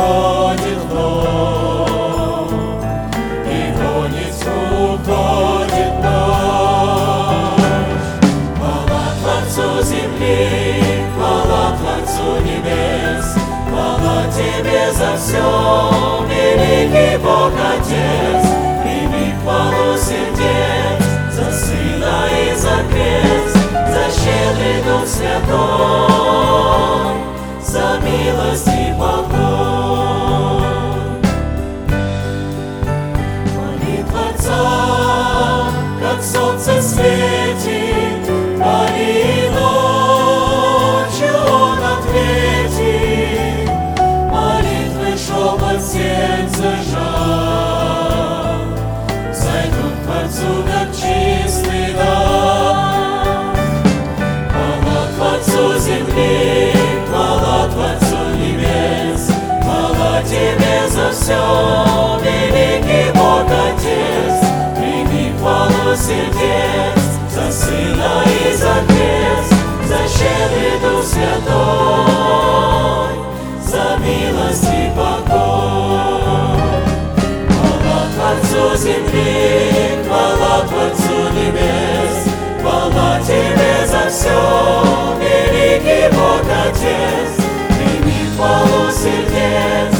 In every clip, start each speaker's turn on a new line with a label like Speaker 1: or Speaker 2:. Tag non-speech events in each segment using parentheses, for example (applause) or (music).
Speaker 1: восходит вновь, и гонит уходит ночь. Земли, хвала небес, хвала Тебе за все, великий Бог Отец, прими за Сына и за крест, за щедрый Дух Святой, за милость все, великий Бог Отец, прими хвалу сердец, за Сына и за Крест, за щедрый Дух Святой, за милость и покой. Хвала Творцу земли, хвала Творцу небес, хвала Тебе за все, великий Бог Отец, прими хвалу сердец,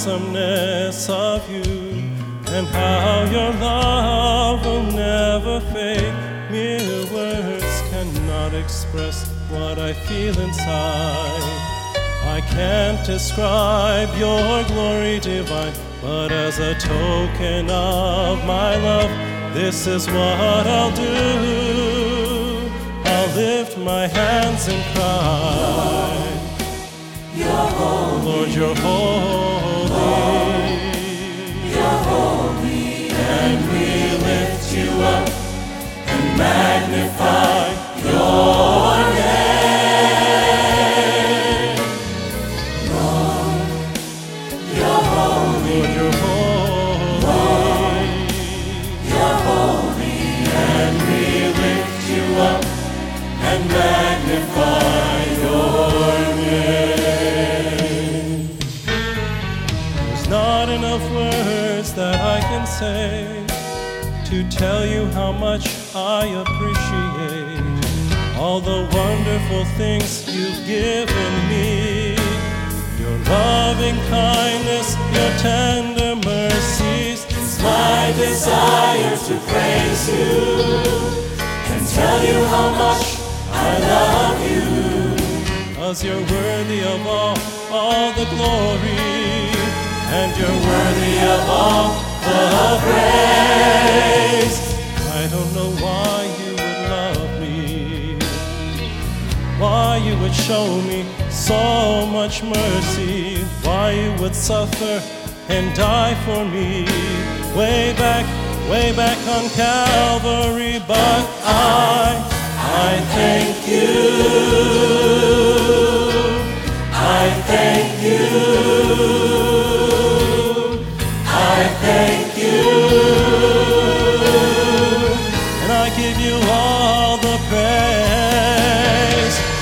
Speaker 1: Awesomeness of you, and how your love will never fade. Mere words cannot express what I feel inside. I can't describe your glory divine, but as a token of my love, this is what I'll do. I'll lift my hands and cry, You're holy. Lord, you're holy. And we lift you up and magnify your much I appreciate all the wonderful things you've given me. Your loving kindness, your tender mercies. It's my desire to praise you and tell you how much I love you. Cause you're worthy of all, all the glory, and you're worthy of all the praise. Show me so much mercy, why you would suffer and die for me. Way back, way back on Calvary, but I, I thank you. I thank you. I thank you. And I give you all.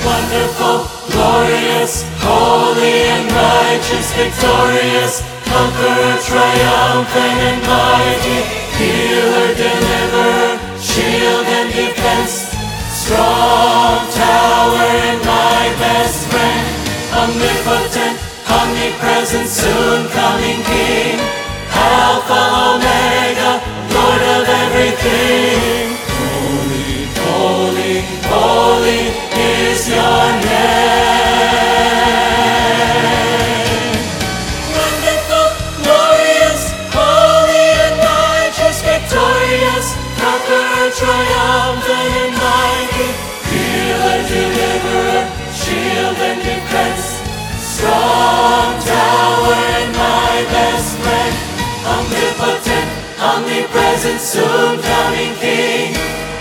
Speaker 1: Wonderful, glorious, holy and righteous, victorious, conqueror, triumphant and mighty, healer, deliverer, shield and defense, strong tower and my best friend, omnipotent, omnipresent, soon coming King, Alpha, Omega, Lord of everything. Holy, holy, is your name. Glorious, holy and righteous, victorious, conqueror, triumphant and mighty, healer, deliverer, shield and defense, strong tower and my best friend, soon coming King,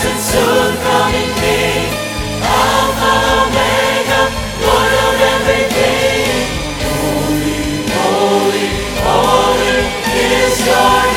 Speaker 1: omnipresent, soon coming King, Alpha, Omega, Lord of everything. Holy, holy, holy is your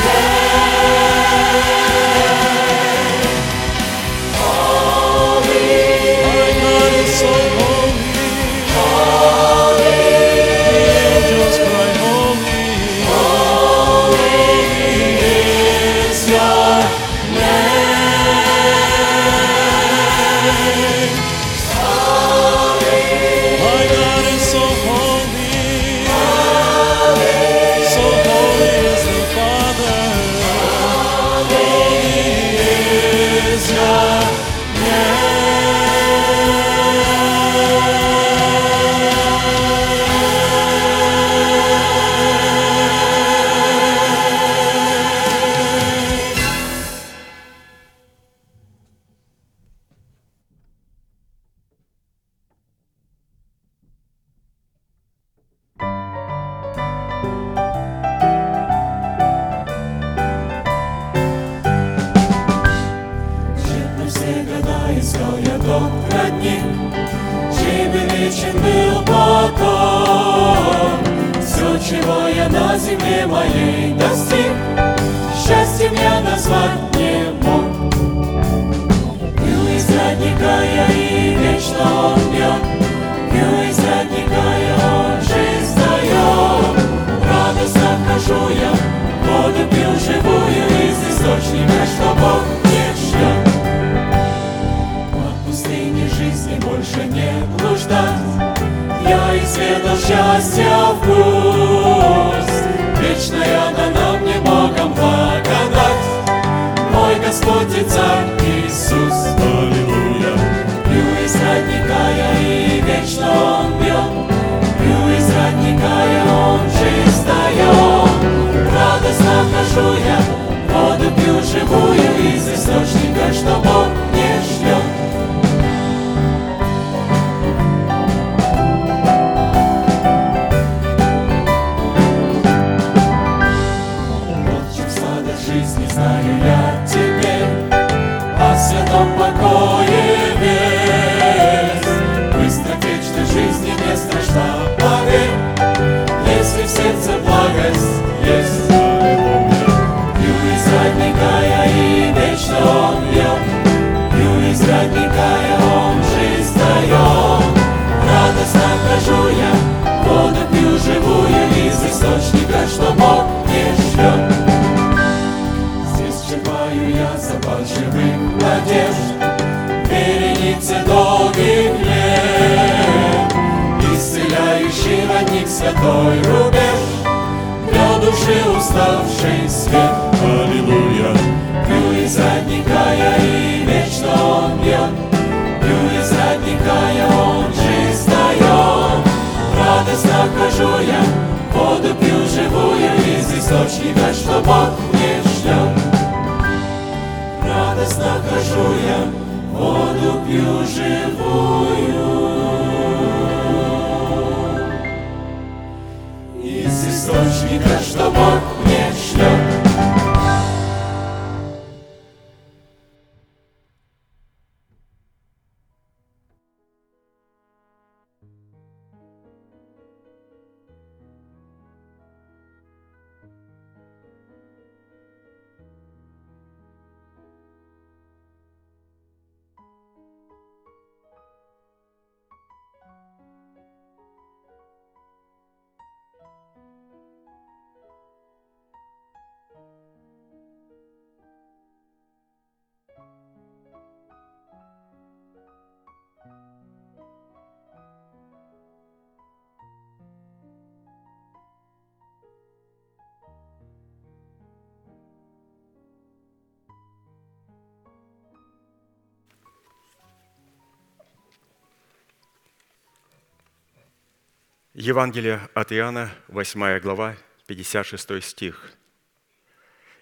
Speaker 2: Евангелие от Иоанна, 8 глава, 56 стих.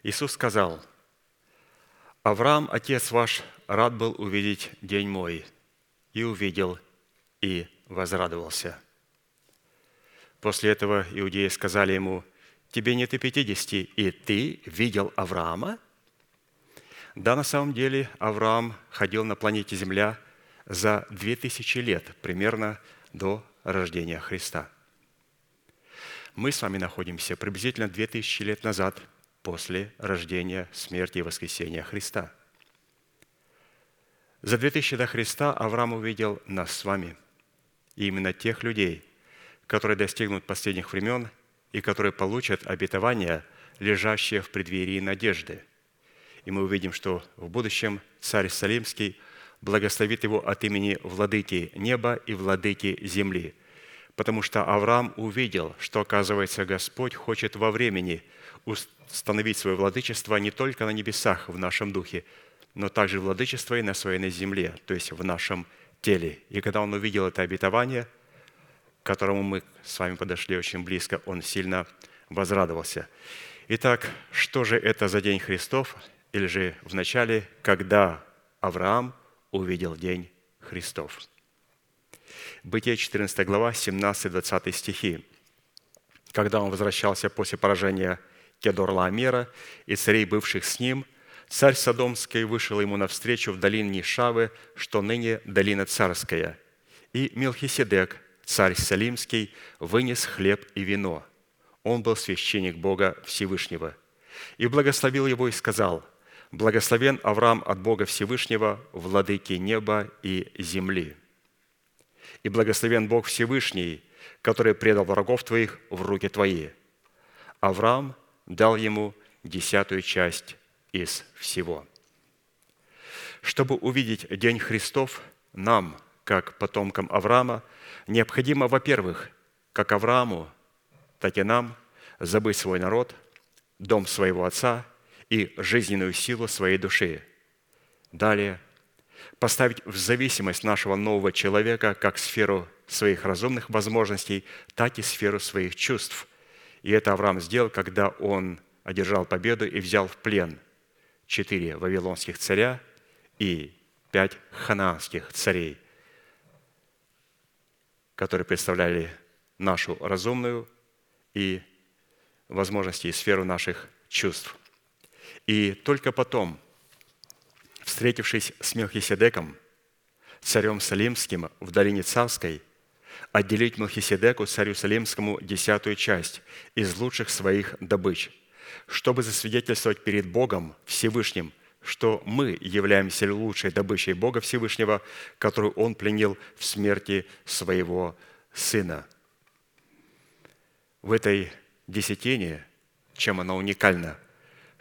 Speaker 2: Иисус сказал, «Авраам, отец ваш, рад был увидеть день мой, и увидел, и возрадовался». После этого иудеи сказали ему, «Тебе нет и пятидесяти, и ты видел Авраама?» Да, на самом деле Авраам ходил на планете Земля за две тысячи лет, примерно до рождения Христа. Мы с вами находимся приблизительно 2000 лет назад после рождения, смерти и воскресения Христа. За 2000 до Христа Авраам увидел нас с вами, и именно тех людей, которые достигнут последних времен и которые получат обетование, лежащее в преддверии надежды. И мы увидим, что в будущем царь Салимский благословит его от имени владыки неба и владыки земли. Потому что Авраам увидел, что, оказывается, Господь хочет во времени установить свое владычество не только на небесах в нашем духе, но также владычество и на своей земле, то есть в нашем теле. И когда он увидел это обетование, к которому мы с вами подошли очень близко, он сильно возрадовался. Итак, что же это за день Христов? Или же в начале, когда Авраам увидел день Христов. Бытие 14 глава, 17-20 стихи. Когда он возвращался после поражения Кедорла-Амера и царей, бывших с ним, Царь Содомский вышел ему навстречу в долине Шавы, что ныне долина царская. И Мелхиседек, царь Салимский, вынес хлеб и вино. Он был священник Бога Всевышнего. И благословил его и сказал, «Благословен Авраам от Бога Всевышнего, владыки неба и земли. И благословен Бог Всевышний, который предал врагов твоих в руки твои». Авраам дал ему десятую часть из всего. Чтобы увидеть День Христов, нам, как потомкам Авраама, необходимо, во-первых, как Аврааму, так и нам, забыть свой народ, дом своего отца и жизненную силу своей души. Далее, поставить в зависимость нашего нового человека как сферу своих разумных возможностей, так и сферу своих чувств. И это Авраам сделал, когда он одержал победу и взял в плен – четыре вавилонских царя и пять ханаанских царей, которые представляли нашу разумную и возможности и сферу наших чувств. И только потом, встретившись с Мелхиседеком, царем Салимским в долине Царской, отделить Мелхиседеку, царю Салимскому, десятую часть из лучших своих добыч – чтобы засвидетельствовать перед Богом Всевышним, что мы являемся лучшей добычей Бога Всевышнего, которую Он пленил в смерти своего Сына. В этой десятине, чем она уникальна,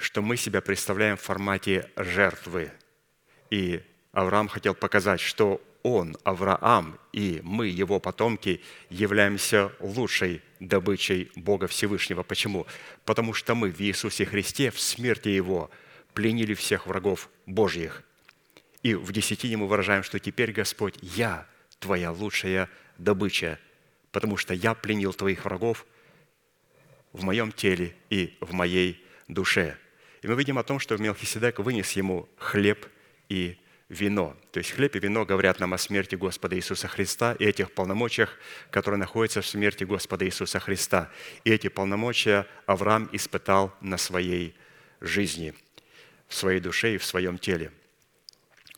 Speaker 2: что мы себя представляем в формате жертвы. И Авраам хотел показать, что он, Авраам, и мы, его потомки, являемся лучшей добычей Бога Всевышнего. Почему? Потому что мы в Иисусе Христе, в смерти Его, пленили всех врагов Божьих. И в десятине мы выражаем, что теперь, Господь, я Твоя лучшая добыча, потому что я пленил Твоих врагов в моем теле и в моей душе. И мы видим о том, что Мелхиседек вынес ему хлеб и вино. То есть хлеб и вино говорят нам о смерти Господа Иисуса Христа и этих полномочиях, которые находятся в смерти Господа Иисуса Христа. И эти полномочия Авраам испытал на своей жизни, в своей душе и в своем теле.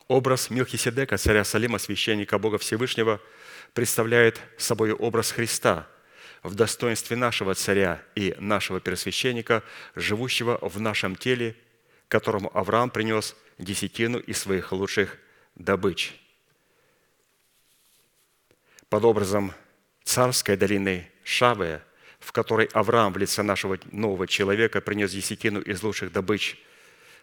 Speaker 2: Образ Милхиседека, царя Салима, священника Бога Всевышнего, представляет собой образ Христа в достоинстве нашего царя и нашего первосвященника, живущего в нашем теле, которому Авраам принес десятину из своих лучших добыч. Под образом царской долины Шавы, в которой Авраам в лице нашего нового человека принес десятину из лучших добыч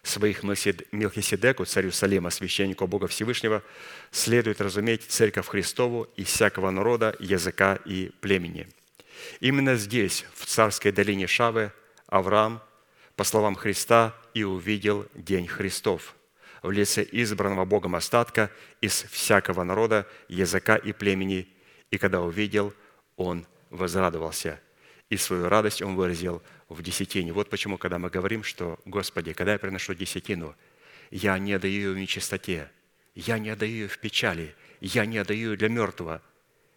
Speaker 2: своих Мелхиседеку, царю Салима, священнику Бога Всевышнего, следует разуметь церковь Христову из всякого народа, языка и племени. Именно здесь, в царской долине Шавы, Авраам, по словам Христа, и увидел день Христов – в лице избранного Богом остатка из всякого народа, языка и племени. И когда увидел, он возрадовался. И свою радость он выразил в десятине. Вот почему, когда мы говорим, что, Господи, когда я приношу десятину, я не отдаю ее в нечистоте, я не отдаю ее в печали, я не отдаю ее для мертвого.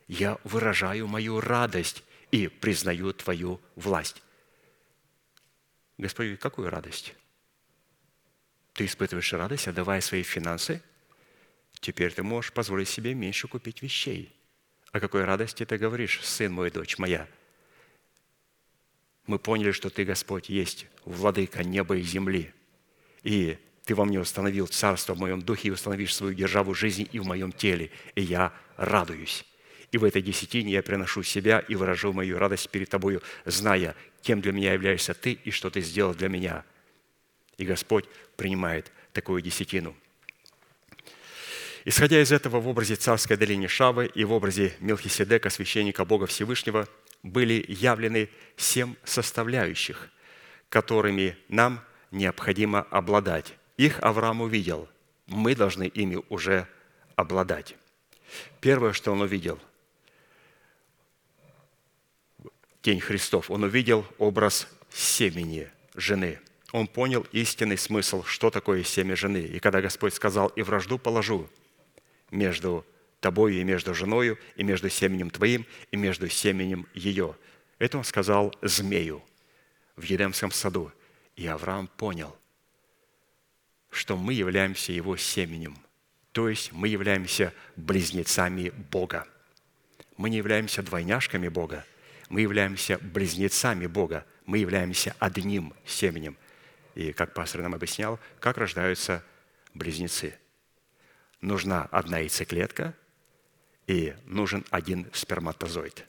Speaker 2: Я выражаю мою радость и признаю Твою власть. Господи, какую радость? ты испытываешь радость, отдавая свои финансы, теперь ты можешь позволить себе меньше купить вещей. О какой радости ты говоришь, сын мой, дочь моя? Мы поняли, что ты, Господь, есть владыка неба и земли. И ты во мне установил царство в моем духе и установишь свою державу жизни и в моем теле. И я радуюсь. И в этой десятине я приношу себя и выражу мою радость перед тобою, зная, кем для меня являешься ты и что ты сделал для меня – и Господь принимает такую десятину. Исходя из этого, в образе царской долины Шавы и в образе Мелхиседека, священника Бога Всевышнего, были явлены семь составляющих, которыми нам необходимо обладать. Их Авраам увидел. Мы должны ими уже обладать. Первое, что он увидел – День Христов. Он увидел образ семени жены – он понял истинный смысл, что такое семя жены. И когда Господь сказал, «И вражду положу между тобою и между женою, и между семенем твоим, и между семенем ее», это Он сказал змею в Едемском саду. И Авраам понял, что мы являемся Его семенем, то есть мы являемся близнецами Бога. Мы не являемся двойняшками Бога, мы являемся близнецами Бога, мы являемся одним семенем. И как пастор нам объяснял, как рождаются близнецы. Нужна одна яйцеклетка и нужен один сперматозоид.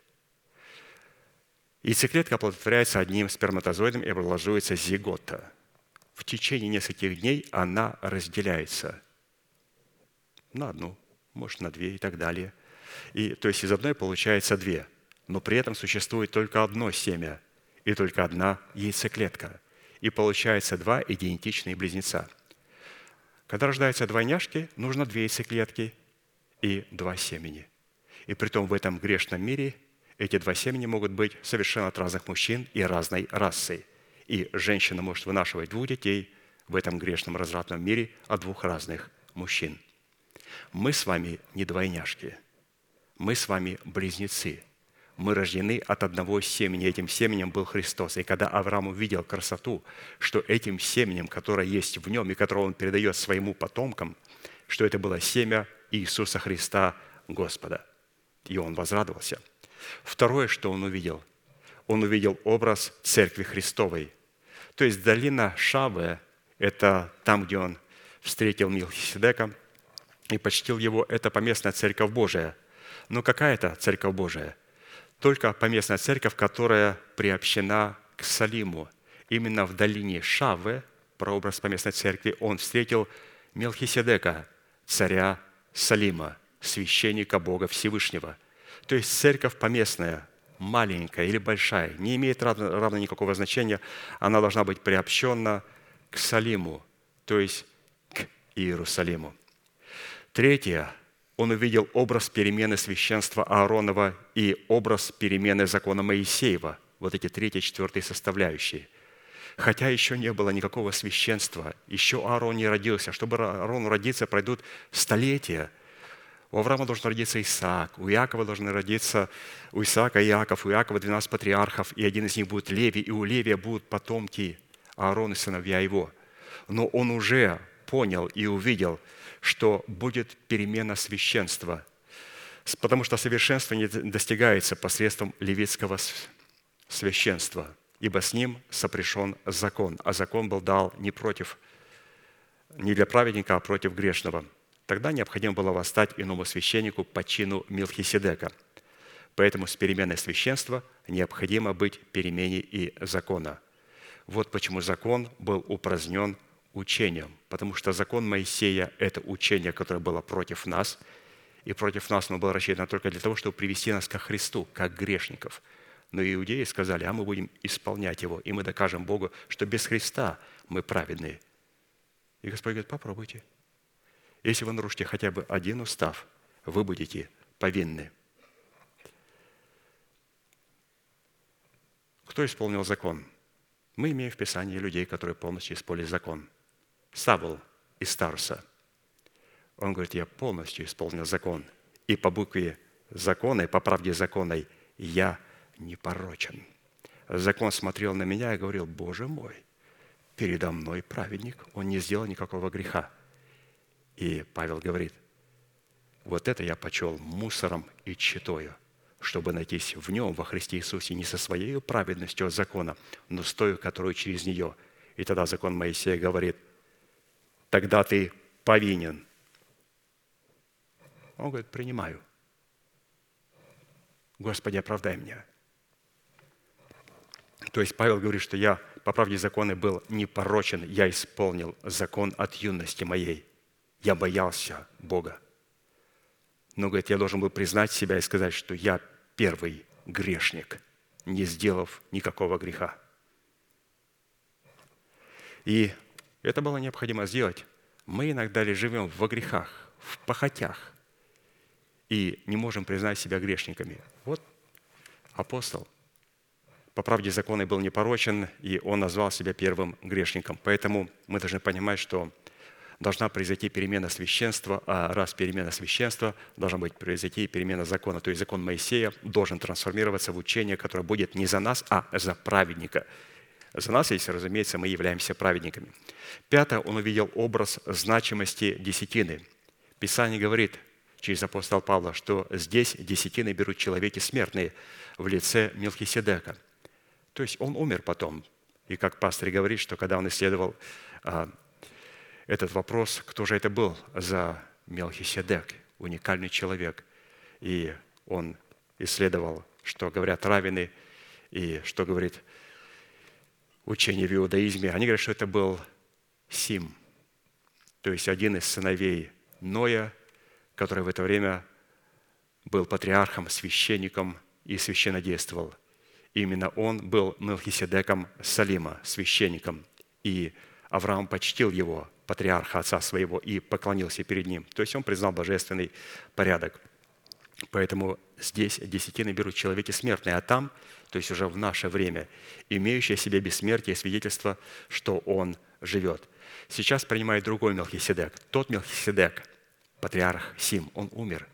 Speaker 2: Яйцеклетка оплодотворяется одним сперматозоидом и образуется зигота. В течение нескольких дней она разделяется на одну, может, на две и так далее. И, то есть из одной получается две, но при этом существует только одно семя и только одна яйцеклетка. И получается два идентичные близнеца. Когда рождаются двойняшки, нужно две яйцеклетки и два семени. И при том в этом грешном мире эти два семени могут быть совершенно от разных мужчин и разной расы. И женщина может вынашивать двух детей в этом грешном развратном мире от двух разных мужчин. Мы с вами не двойняшки. Мы с вами близнецы. Мы рождены от одного семени. Этим семенем был Христос. И когда Авраам увидел красоту, что этим семенем, которое есть в нем и которое он передает своему потомкам, что это было семя Иисуса Христа Господа. И он возрадовался. Второе, что он увидел, он увидел образ Церкви Христовой. То есть долина Шавы – это там, где он встретил Милхиседека – и почтил его, это поместная церковь Божия. Но какая это церковь Божия? Только поместная церковь, которая приобщена к Салиму. Именно в долине Шавы, прообраз поместной церкви, он встретил Мелхиседека, царя Салима, священника Бога Всевышнего. То есть церковь поместная, маленькая или большая, не имеет равно, равно никакого значения, она должна быть приобщена к Салиму, то есть к Иерусалиму. Третье. Он увидел образ перемены священства Ааронова и образ перемены закона Моисеева. Вот эти третьи, четвертые составляющие. Хотя еще не было никакого священства, еще Аарон не родился. Чтобы Аарону родиться, пройдут столетия. У Авраама должен родиться Исаак, у Иакова должны родиться, у Исаака Иаков, у Иакова 12 патриархов, и один из них будет Леви, и у Левия будут потомки Аарона и сыновья его. Но он уже понял и увидел – что будет перемена священства, потому что совершенство не достигается посредством левитского священства, ибо с ним сопрешен закон, а закон был дал не против, не для праведника, а против грешного. Тогда необходимо было восстать иному священнику по чину Милхиседека. Поэтому с переменой священства необходимо быть перемене и закона. Вот почему закон был упразднен учением, потому что закон Моисея – это учение, которое было против нас, и против нас оно было рассчитано только для того, чтобы привести нас ко Христу, как грешников. Но иудеи сказали, а мы будем исполнять его, и мы докажем Богу, что без Христа мы праведные. И Господь говорит, попробуйте. Если вы нарушите хотя бы один устав, вы будете повинны. Кто исполнил закон? Мы имеем в Писании людей, которые полностью исполнили закон – Савл из Тарса. Он говорит, я полностью исполнил закон. И по букве закона, и по правде законной я не порочен. Закон смотрел на меня и говорил, Боже мой, передо мной праведник, он не сделал никакого греха. И Павел говорит, вот это я почел мусором и читою, чтобы найтись в нем, во Христе Иисусе, не со своей праведностью от закона, но с той, которую через нее. И тогда закон Моисея говорит, тогда ты повинен. Он говорит, принимаю. Господи, оправдай меня. То есть Павел говорит, что я по правде закона был непорочен, я исполнил закон от юности моей. Я боялся Бога. Но, говорит, я должен был признать себя и сказать, что я первый грешник, не сделав никакого греха. И это было необходимо сделать. Мы иногда ли живем во грехах, в похотях и не можем признать себя грешниками. Вот апостол по правде закона был непорочен, и он назвал себя первым грешником. Поэтому мы должны понимать, что должна произойти перемена священства, а раз перемена священства, должна быть произойти перемена закона. То есть закон Моисея должен трансформироваться в учение, которое будет не за нас, а за праведника – за нас, если, разумеется, мы являемся праведниками. Пятое, он увидел образ значимости десятины. Писание говорит через апостола Павла, что здесь десятины берут человеки смертные в лице Мелхиседека. То есть он умер потом. И как пастор говорит, что когда он исследовал а, этот вопрос, кто же это был за Мелхиседек, уникальный человек. И он исследовал, что говорят равины и что говорит учение в иудаизме. Они говорят, что это был Сим, то есть один из сыновей Ноя, который в это время был патриархом, священником и священнодействовал. Именно он был Мелхиседеком Салима, священником. И Авраам почтил его, патриарха отца своего, и поклонился перед ним. То есть он признал божественный порядок. Поэтому здесь десятины берут человеки смертные, а там, то есть уже в наше время, имеющие себе бессмертие свидетельство, что он живет. Сейчас принимает другой Мелхиседек. Тот Мелхиседек, патриарх Сим, он умер.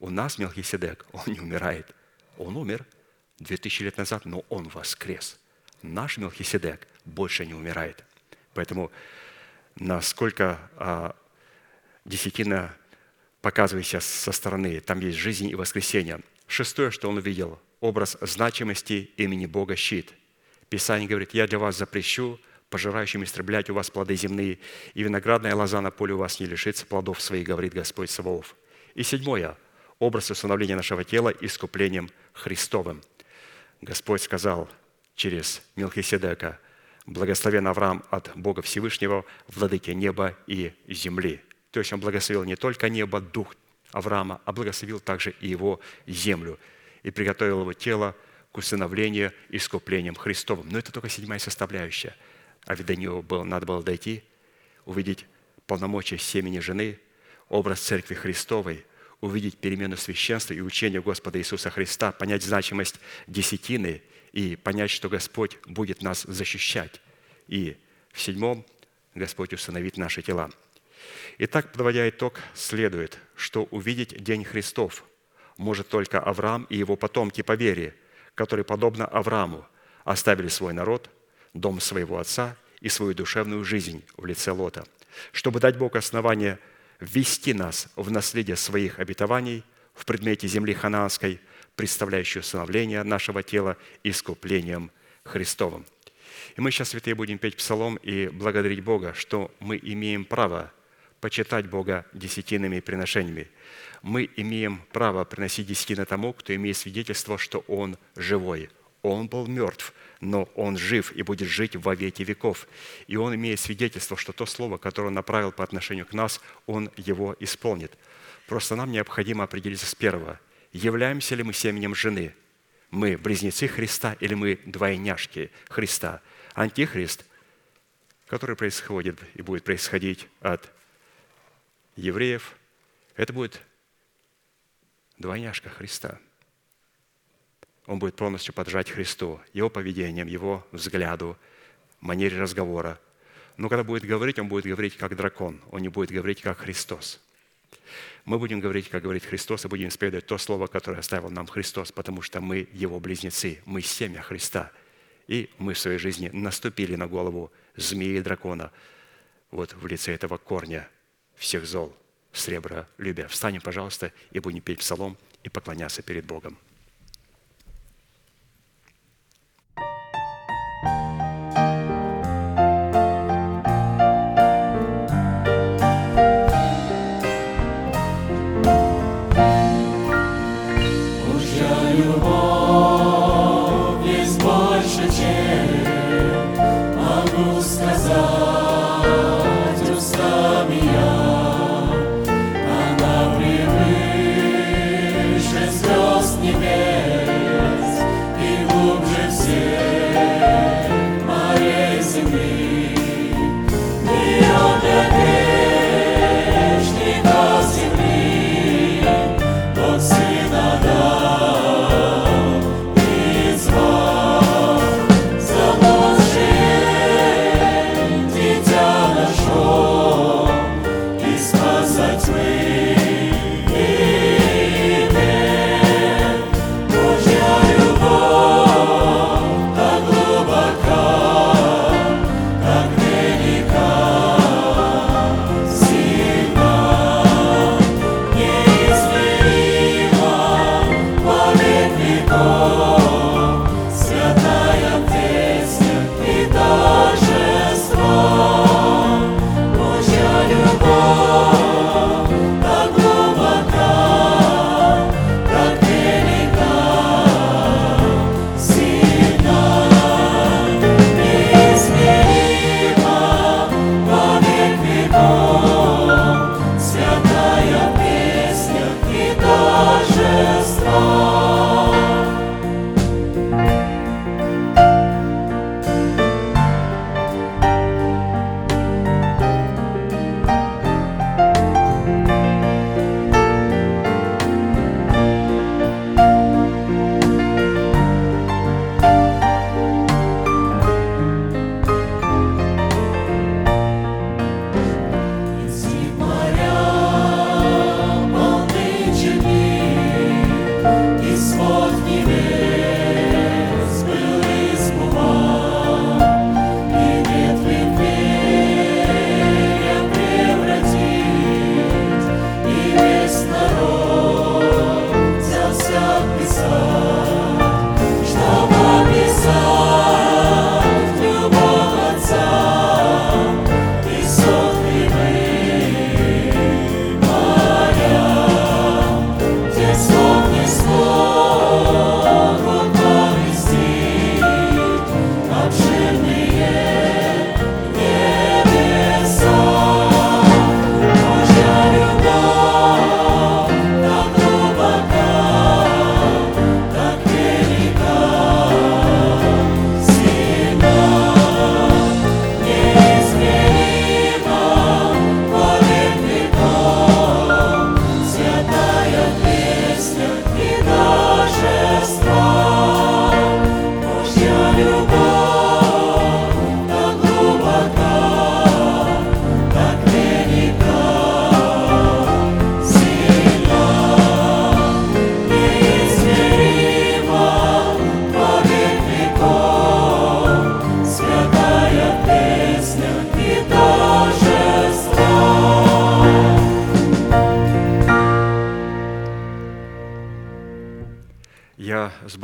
Speaker 2: У нас Мелхиседек, он не умирает. Он умер 2000 лет назад, но он воскрес. Наш Мелхиседек больше не умирает. Поэтому насколько а, десятина показывает сейчас со стороны, там есть жизнь и воскресение. Шестое, что он увидел, образ значимости имени Бога щит. Писание говорит, я для вас запрещу пожирающим истреблять у вас плоды земные, и виноградная лоза на поле у вас не лишится плодов своих, говорит Господь Саваоф. И седьмое, образ установления нашего тела искуплением Христовым. Господь сказал через Милхиседека, благословен Авраам от Бога Всевышнего, владыки неба и земли. То есть он благословил не только небо, дух Авраама, а благословил также и его землю и приготовил его тело к усыновлению искуплением Христовым. Но это только седьмая составляющая. А ведь до него было, надо было дойти, увидеть полномочия семени жены, образ Церкви Христовой, увидеть перемену священства и учения Господа Иисуса Христа, понять значимость десятины – и понять, что Господь будет нас защищать. И в седьмом Господь установит наши тела. Итак, подводя итог, следует, что увидеть День Христов может только Авраам и его потомки по вере, которые, подобно Аврааму, оставили свой народ, дом своего отца и свою душевную жизнь в лице Лота, чтобы дать Бог основание ввести нас в наследие своих обетований в предмете земли ханаанской – представляющую становление нашего тела искуплением Христовым. И мы сейчас, святые, будем петь псалом и благодарить Бога, что мы имеем право почитать Бога десятинными приношениями. Мы имеем право приносить десятины тому, кто имеет свидетельство, что Он живой. Он был мертв, но Он жив и будет жить во веки веков. И Он имеет свидетельство, что то слово, которое Он направил по отношению к нас, Он его исполнит. Просто нам необходимо определиться с первого – являемся ли мы семенем жены. Мы близнецы Христа или мы двойняшки Христа. Антихрист, который происходит и будет происходить от евреев, это будет двойняшка Христа. Он будет полностью поджать Христу, его поведением, его взгляду, манере разговора. Но когда будет говорить, он будет говорить как дракон, он не будет говорить как Христос – мы будем говорить, как говорит Христос, и будем исповедовать то слово, которое оставил нам Христос, потому что мы Его близнецы, мы семя Христа. И мы в своей жизни наступили на голову змеи и дракона вот в лице этого корня всех зол, сребра, любя. Встанем, пожалуйста, и будем петь псалом и поклоняться перед Богом.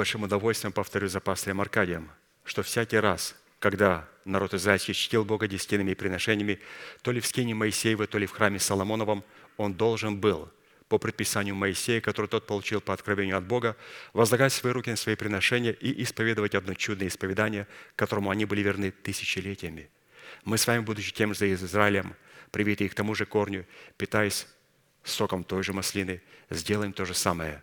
Speaker 2: Большим удовольствием повторю за пастырем Аркадием, что всякий раз, когда народ израильский чтил Бога десятинными приношениями, то ли в скине Моисеева, то ли в храме Соломоновом, он должен был по предписанию Моисея, который тот получил по откровению от Бога, возлагать свои руки на свои приношения и исповедовать одно чудное исповедание, которому они были верны тысячелетиями. Мы с вами, будучи тем же Израилем, привитые к тому же корню, питаясь соком той же маслины, сделаем то же самое.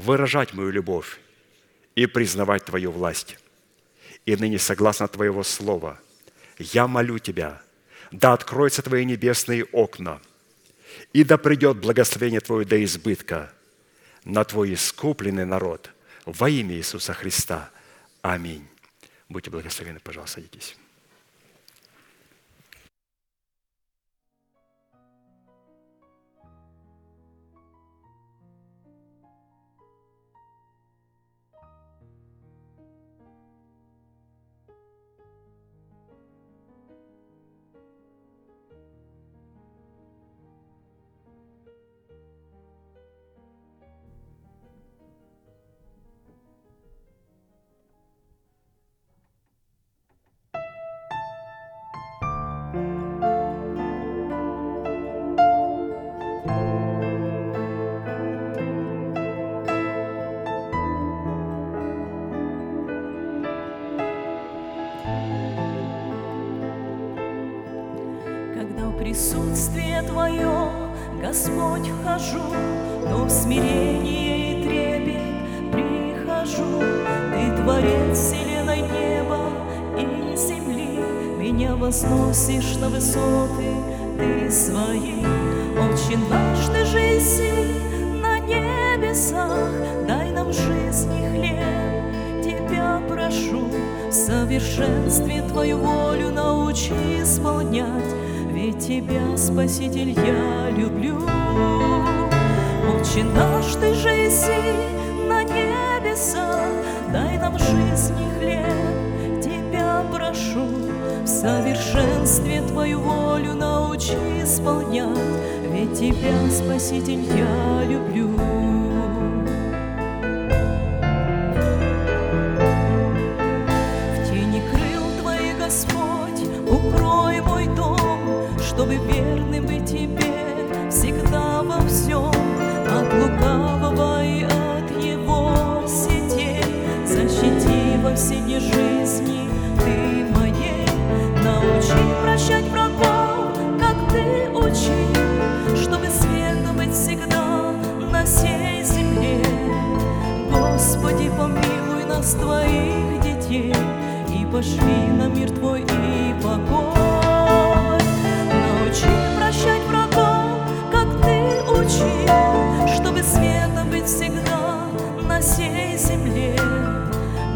Speaker 2: выражать мою любовь и признавать Твою власть и ныне согласно Твоего Слова, я молю Тебя, да откроются Твои небесные окна, и да придет благословение Твое до избытка на Твой искупленный народ во имя Иисуса Христа. Аминь. Будьте благословены, пожалуйста, садитесь.
Speaker 1: Господь, вхожу, но в смирение и трепет прихожу. Ты творец вселенной неба и земли, Меня возносишь на высоты Ты свои. Очень наш Ты жизнь на небесах, Дай нам жизни хлеб, Тебя прошу, в совершенстве Твою волю научи исполнять, ведь Тебя, Спаситель, я люблю. Наш, Ты иси на небесах, Дай нам жизни хлеб, Тебя прошу. В совершенстве Твою волю научи исполнять, Ведь Тебя, Спаситель, я люблю. чтобы верным быть Тебе помилуй нас, Твоих детей, и пошли на мир Твой и покой.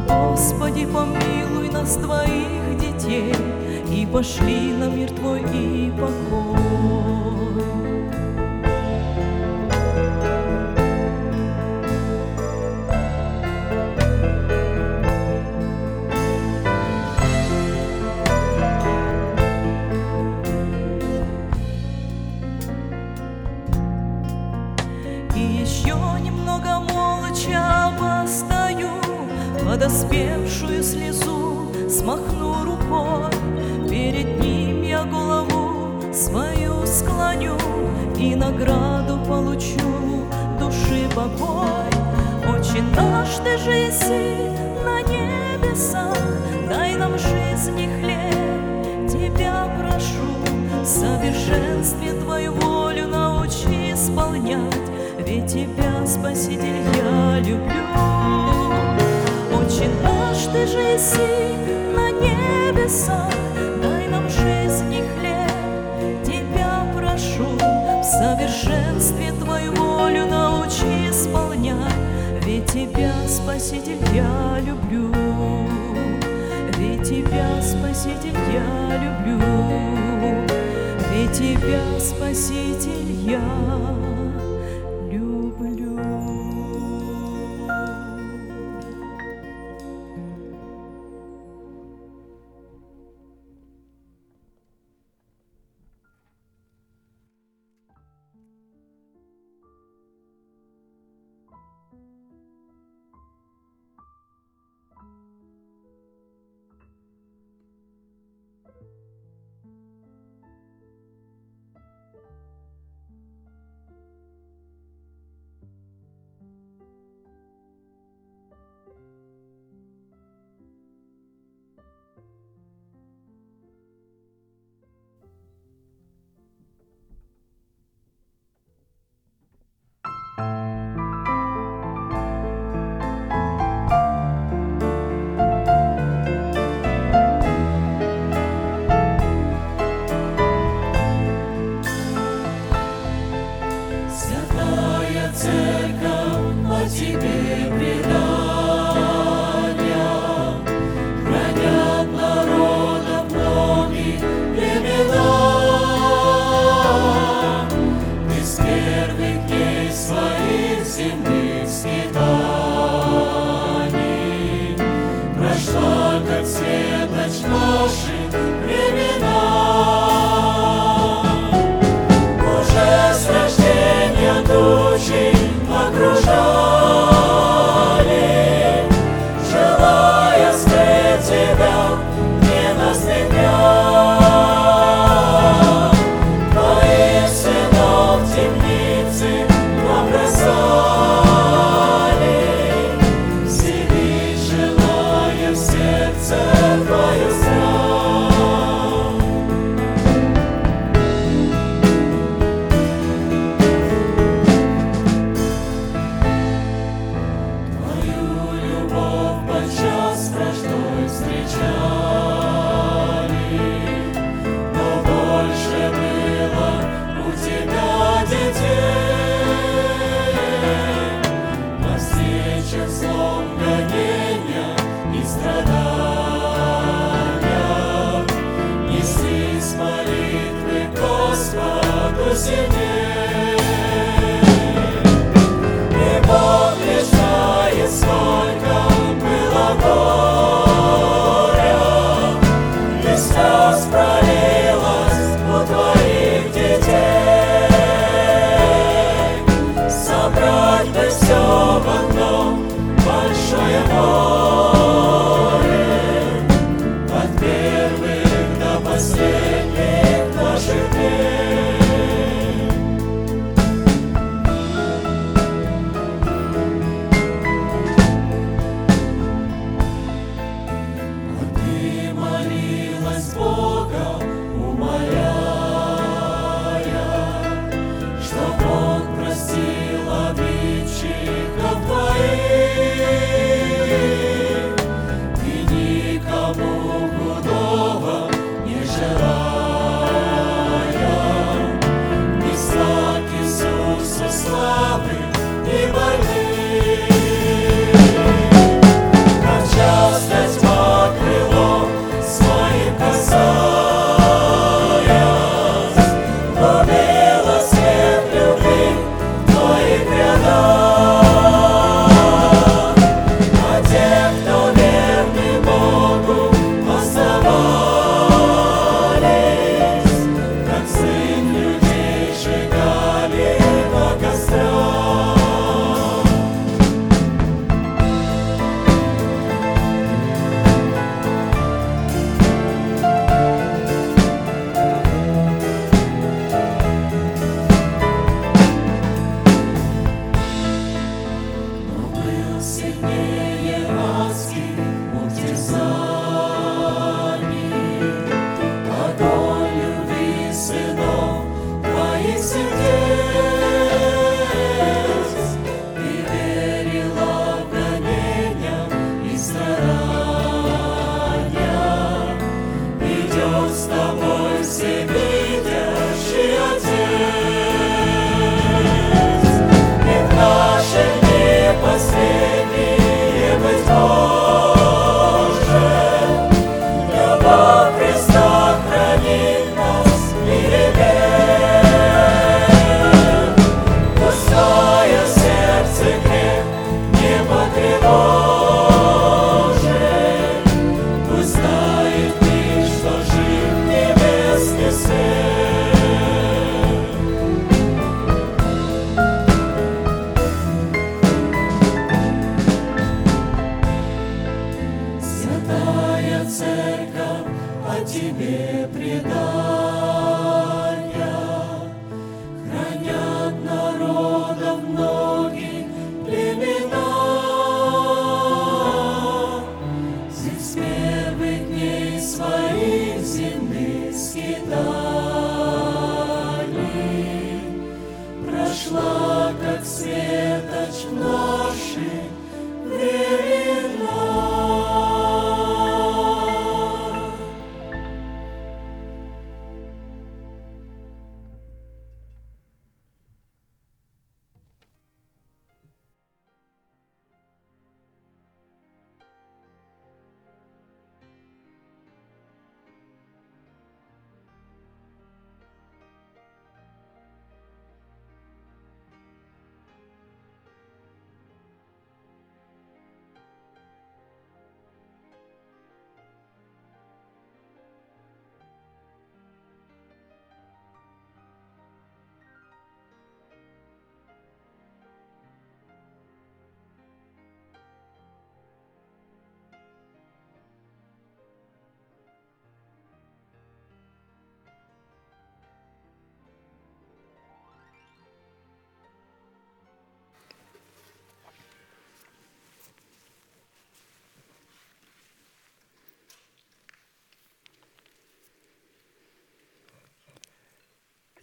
Speaker 1: Господи, помилуй нас, Твоих детей, И пошли на мир Твой и покой. Подоспевшую слезу смахну рукой, Перед ним я голову свою склоню И награду получу души покой. Очень наш ты жизнь на небесах, Дай нам жизни хлеб, тебя прошу, В совершенстве твою волю научи исполнять, Ведь тебя, Спаситель, я люблю. Отче наш, Ты иси на небесах, Дай нам жизни хлеб, Тебя прошу, В совершенстве Твою волю научи исполнять, Ведь Тебя. Спаситель, я люблю. Ведь Тебя, Спаситель, я люблю. Ведь Тебя, Спаситель, я люблю.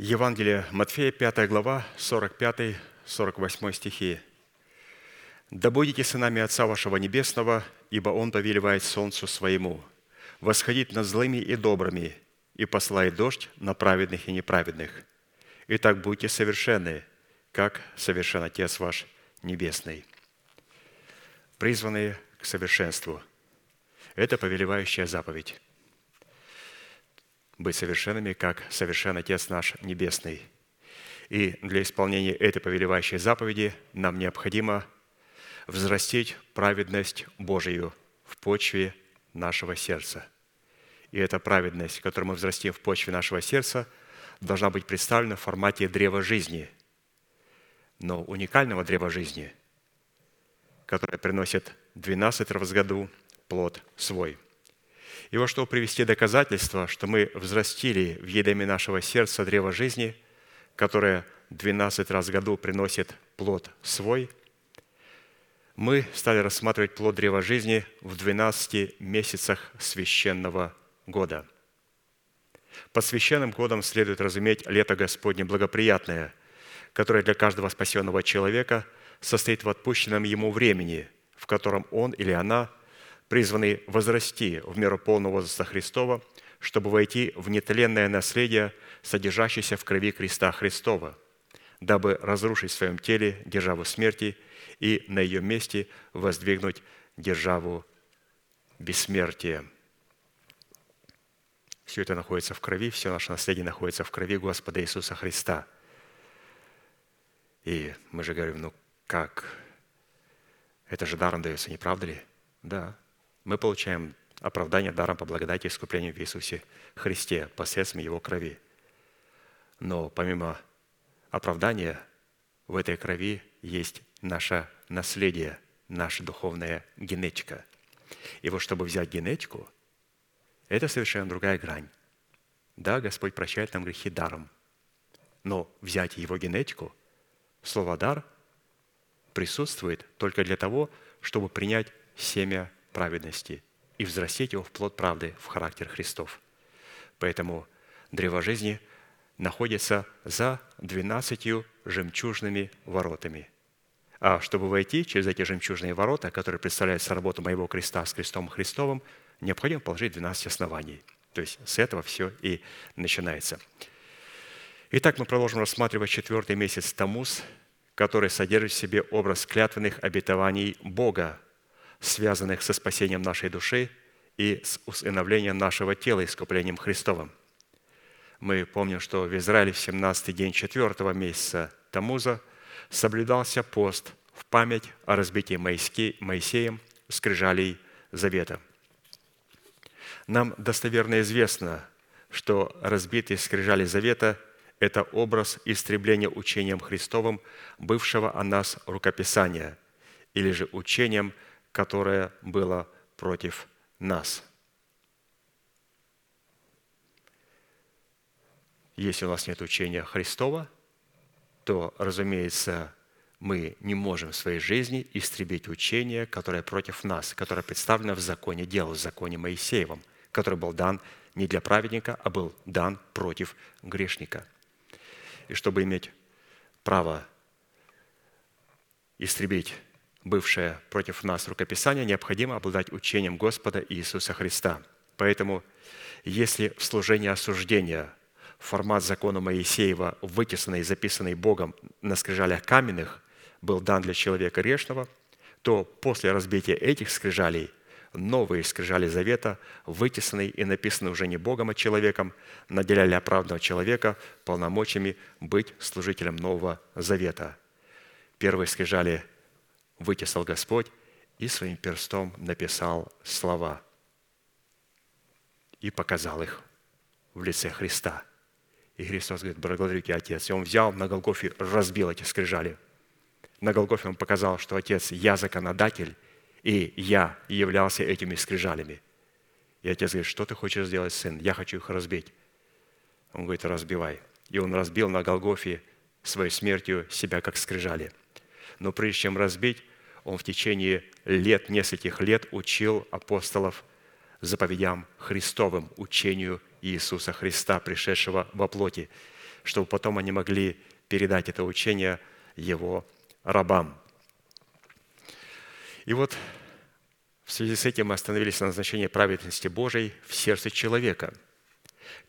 Speaker 2: Евангелие Матфея, 5 глава, 45-48 стихи. «Да будете сынами Отца вашего Небесного, ибо Он повелевает солнцу своему, восходить над злыми и добрыми, и посылает дождь на праведных и неправедных. Итак, будьте совершенны, как совершен Отец ваш Небесный». Призванные к совершенству – это повелевающая заповедь быть совершенными, как совершен Отец наш Небесный. И для исполнения этой повелевающей заповеди нам необходимо взрастить праведность Божию в почве нашего сердца. И эта праведность, которую мы взрастим в почве нашего сердца, должна быть представлена в формате древа жизни, но уникального древа жизни, которое приносит 12 раз в году плод свой – и вот чтобы привести доказательство, что мы взрастили в едами нашего сердца древо жизни, которое 12 раз в году приносит плод свой, мы стали рассматривать плод древа жизни в 12 месяцах священного года. Под священным годом следует разуметь лето Господне благоприятное, которое для каждого спасенного человека состоит в отпущенном ему времени, в котором он или она – призваны возрасти в меру полного возраста Христова, чтобы войти в нетленное наследие, содержащееся в крови креста Христова, дабы разрушить в своем теле державу смерти и на ее месте воздвигнуть державу бессмертия. Все это находится в крови, все наше наследие находится в крови Господа Иисуса Христа. И мы же говорим, ну как? Это же даром дается, не правда ли? Да мы получаем оправдание даром по благодати и искуплению в Иисусе Христе посредством Его крови. Но помимо оправдания, в этой крови есть наше наследие, наша духовная генетика. И вот чтобы взять генетику, это совершенно другая грань. Да, Господь прощает нам грехи даром, но взять Его генетику, слово «дар» присутствует только для того, чтобы принять семя праведности и взрастить его в плод правды в характер Христов. Поэтому древо жизни находится за двенадцатью жемчужными воротами. А чтобы войти через эти жемчужные ворота, которые представляют работу моего креста с крестом Христовым, необходимо положить 12 оснований. То есть с этого все и начинается. Итак, мы продолжим рассматривать четвертый месяц Тамуз, который содержит в себе образ клятвенных обетований Бога связанных со спасением нашей души и с усыновлением нашего тела искуплением Христовым. Мы помним, что в Израиле в 17-й день 4 месяца Тамуза соблюдался пост в память о разбитии Моисеем скрижалей Завета. Нам достоверно известно, что разбитые скрижали Завета – это образ истребления учением Христовым бывшего о нас рукописания или же учением которое было против нас. Если у нас нет учения Христова, то, разумеется, мы не можем в своей жизни истребить учение, которое против нас, которое представлено в законе дела, в законе Моисеевом, который был дан не для праведника, а был дан против грешника. И чтобы иметь право истребить бывшее против нас рукописание, необходимо обладать учением Господа Иисуса Христа. Поэтому, если в служении осуждения формат закона Моисеева, вытесанный и записанный Богом на скрижалях каменных, был дан для человека грешного, то после разбития этих скрижалей новые скрижали завета, вытесанные и написанные уже не Богом, а человеком, наделяли оправданного человека полномочиями быть служителем нового завета. Первые скрижали вытесал Господь и своим перстом написал слова и показал их в лице Христа. И Христос говорит, благодарю тебя, Отец. И Он взял на Голгофе, разбил эти скрижали. На Голгофе Он показал, что Отец, я законодатель, и я являлся этими скрижалями. И Отец говорит, что ты хочешь сделать, сын? Я хочу их разбить. Он говорит, разбивай. И Он разбил на Голгофе своей смертью себя как скрижали. Но прежде чем разбить, он в течение лет, нескольких лет учил апостолов заповедям Христовым, учению Иисуса Христа, пришедшего во плоти, чтобы потом они могли передать это учение его рабам. И вот в связи с этим мы остановились на назначении праведности Божией в сердце человека.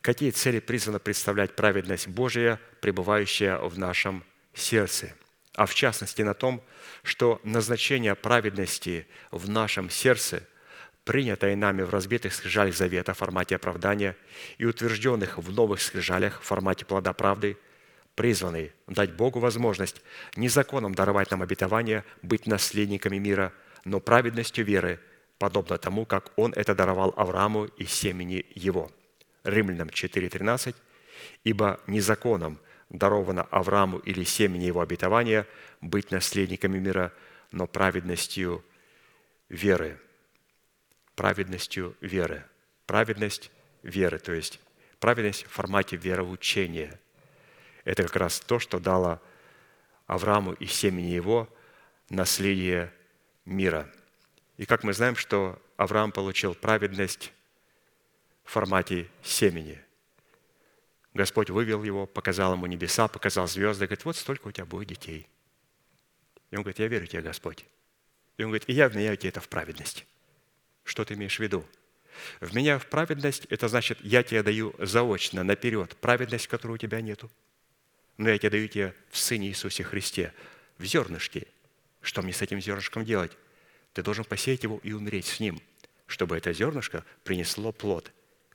Speaker 2: Какие цели призвана представлять праведность Божия, пребывающая в нашем сердце – а в частности на том, что назначение праведности в нашем сердце, принятое нами в разбитых скрижалях завета в формате оправдания и утвержденных в новых скрижалях в формате плода правды, призваны дать Богу возможность не законом даровать нам обетование быть наследниками мира, но праведностью веры, подобно тому, как Он это даровал Аврааму и семени его. Римлянам 4.13. «Ибо не законом – даровано Аврааму или семени его обетования быть наследниками мира, но праведностью веры. Праведностью веры. Праведность веры, то есть праведность в формате вероучения. Это как раз то, что дало Аврааму и семени его наследие мира. И как мы знаем, что Авраам получил праведность в формате семени – Господь вывел его, показал ему небеса, показал звезды, говорит, вот столько у тебя будет детей. И он говорит, я верю тебе, Господь. И он говорит, и я вменяю тебе это в праведность. Что ты имеешь в виду? В меня в праведность, это значит, я тебе даю заочно, наперед, праведность, которой у тебя нету. Но я тебе даю тебе в Сыне Иисусе Христе, в зернышке. Что мне с этим зернышком делать? Ты должен посеять его и умереть с ним, чтобы это зернышко принесло плод,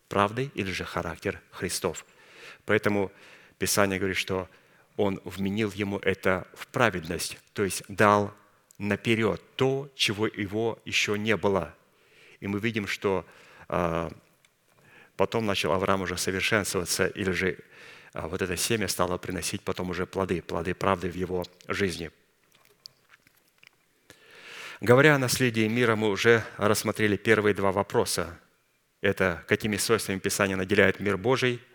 Speaker 2: правды или же характер Христов – Поэтому Писание говорит, что Он вменил ему это в праведность, то есть дал наперед то, чего его еще не было. И мы видим, что а, потом начал Авраам уже совершенствоваться, или же а, вот это семя стало приносить потом уже плоды, плоды правды в его жизни. Говоря о наследии мира, мы уже рассмотрели первые два вопроса. Это какими свойствами Писание наделяет мир Божий –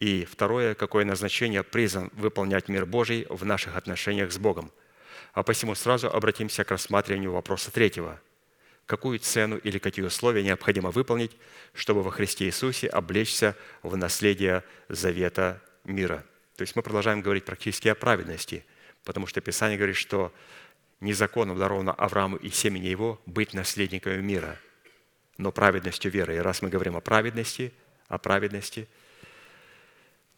Speaker 2: и второе, какое назначение призван выполнять мир Божий в наших отношениях с Богом. А посему сразу обратимся к рассматриванию вопроса третьего. Какую цену или какие условия необходимо выполнить, чтобы во Христе Иисусе облечься в наследие завета мира? То есть мы продолжаем говорить практически о праведности, потому что Писание говорит, что незаконным даровано Аврааму и семени его быть наследниками мира, но праведностью веры. И раз мы говорим о праведности, о праведности –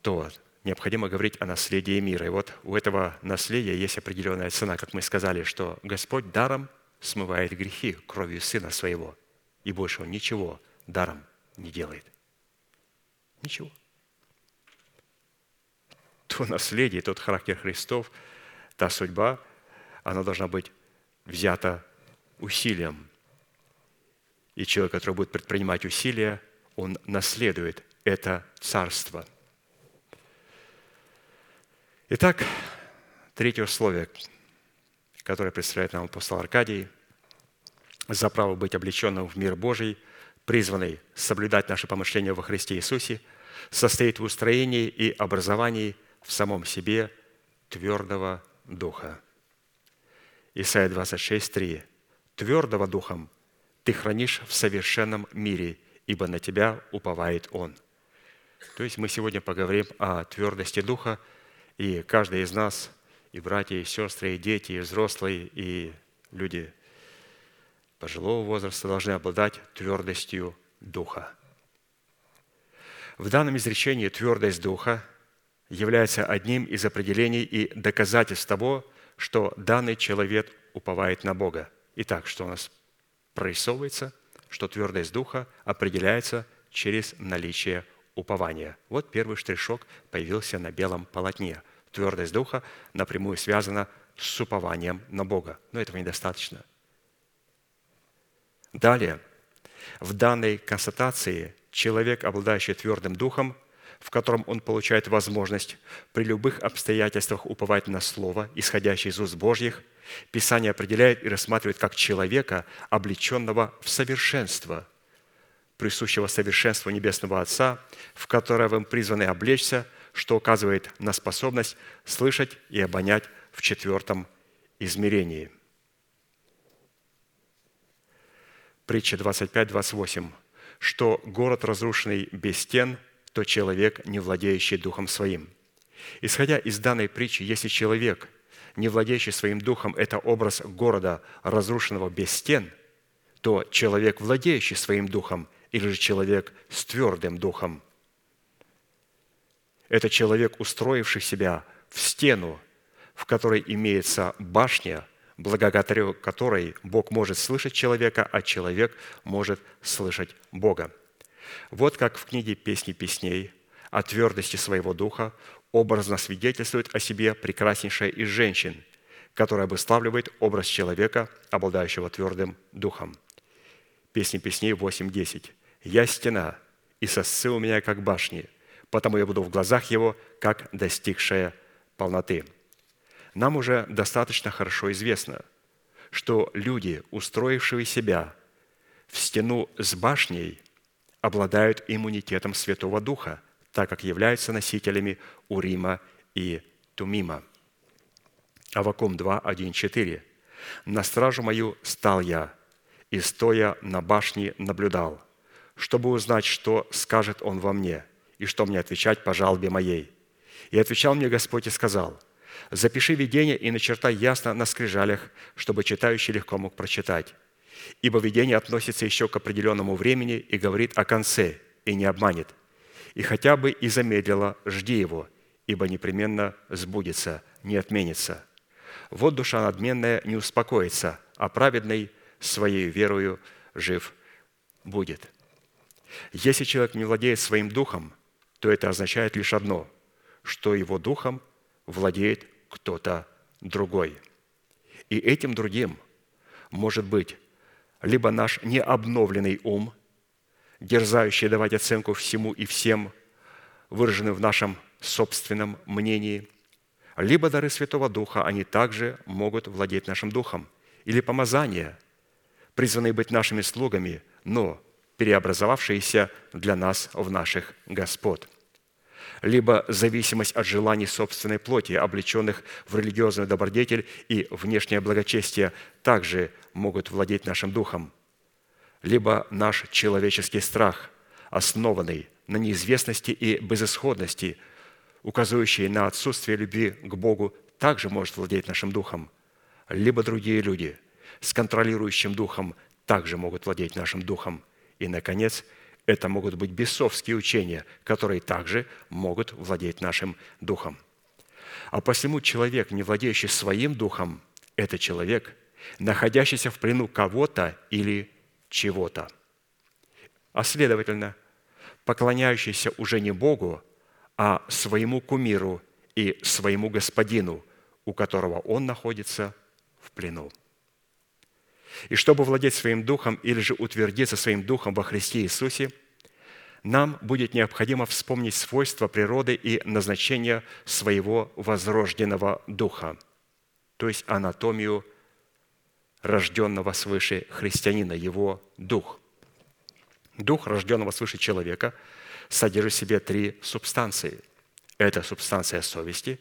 Speaker 2: то необходимо говорить о наследии мира. И вот у этого наследия есть определенная цена, как мы сказали, что Господь даром смывает грехи кровью Сына Своего, и больше Он ничего даром не делает. Ничего. То наследие, тот характер Христов, та судьба, она должна быть взята усилием. И человек, который будет предпринимать усилия, он наследует это царство – Итак, третье условие, которое представляет нам апостол Аркадий, за право быть облеченным в мир Божий, призванный соблюдать наши помышления во Христе Иисусе, состоит в устроении и образовании в самом себе твердого духа. Исайя 26, 3. «Твердого духом ты хранишь в совершенном мире, ибо на тебя уповает Он». То есть мы сегодня поговорим о твердости духа, и каждый из нас, и братья, и сестры, и дети, и взрослые, и люди пожилого возраста должны обладать твердостью духа. В данном изречении твердость духа является одним из определений и доказательств того, что данный человек уповает на Бога. Итак, что у нас прорисовывается, что твердость духа определяется через наличие упования. Вот первый штришок появился на белом полотне. Твердость духа напрямую связана с упованием на Бога. Но этого недостаточно. Далее, в данной констатации человек, обладающий твердым духом, в котором он получает возможность при любых обстоятельствах уповать на Слово, исходящее из уст Божьих, Писание определяет и рассматривает как человека, облеченного в совершенство, присущего совершенству Небесного Отца, в которое вы призваны облечься, что указывает на способность слышать и обонять в четвертом измерении. Притча 25-28 что город, разрушенный без стен, то человек, не владеющий духом своим. Исходя из данной притчи, если человек, не владеющий своим духом, это образ города, разрушенного без стен, то человек, владеющий своим духом, или же человек с твердым духом, это человек, устроивший себя в стену, в которой имеется башня – благодаря которой Бог может слышать человека, а человек может слышать Бога. Вот как в книге «Песни песней» о твердости своего духа образно свидетельствует о себе прекраснейшая из женщин, которая обуславливает образ человека, обладающего твердым духом. Песни песней 8.10. «Я стена, и сосцы у меня, как башни, потому я буду в глазах его, как достигшая полноты». Нам уже достаточно хорошо известно, что люди, устроившие себя в стену с башней, обладают иммунитетом Святого Духа, так как являются носителями Урима и Тумима. Авакум 2, 1, 4. «На стражу мою стал я, и, стоя на башне, наблюдал, чтобы узнать, что скажет он во мне, и что мне отвечать по жалобе моей. И отвечал мне Господь и сказал – Запиши видение и начертай ясно на скрижалях, чтобы читающий легко мог прочитать. Ибо видение относится еще к определенному времени и говорит о конце, и не обманет. И хотя бы и замедлило, жди его, ибо непременно сбудется, не отменится. Вот душа надменная не успокоится, а праведный своей верою жив будет. Если человек не владеет своим духом, то это означает лишь одно, что его духом владеет кто-то другой. И этим другим может быть либо наш необновленный ум, дерзающий давать оценку всему и всем, выраженным в нашем собственном мнении, либо дары Святого Духа, они также могут владеть нашим духом, или помазания, призванные быть нашими слугами, но преобразовавшиеся для нас в наших Господ – либо зависимость от желаний собственной плоти, облеченных в религиозную добродетель и внешнее благочестие, также могут владеть нашим духом, либо наш человеческий страх, основанный на неизвестности и безысходности, указывающий на отсутствие любви к Богу, также может владеть нашим духом, либо другие люди с контролирующим духом также могут владеть нашим духом. И, наконец, – это могут быть бесовские учения, которые также могут владеть нашим духом. А посему человек, не владеющий своим духом, это человек, находящийся в плену кого-то или чего-то. А следовательно, поклоняющийся уже не Богу, а своему кумиру и своему господину, у которого он находится в плену. И чтобы владеть своим духом или же утвердиться своим духом во Христе Иисусе, нам будет необходимо вспомнить свойства природы и назначение своего возрожденного духа, то есть анатомию рожденного свыше христианина, его дух. Дух рожденного свыше человека содержит в себе три субстанции. Это субстанция совести,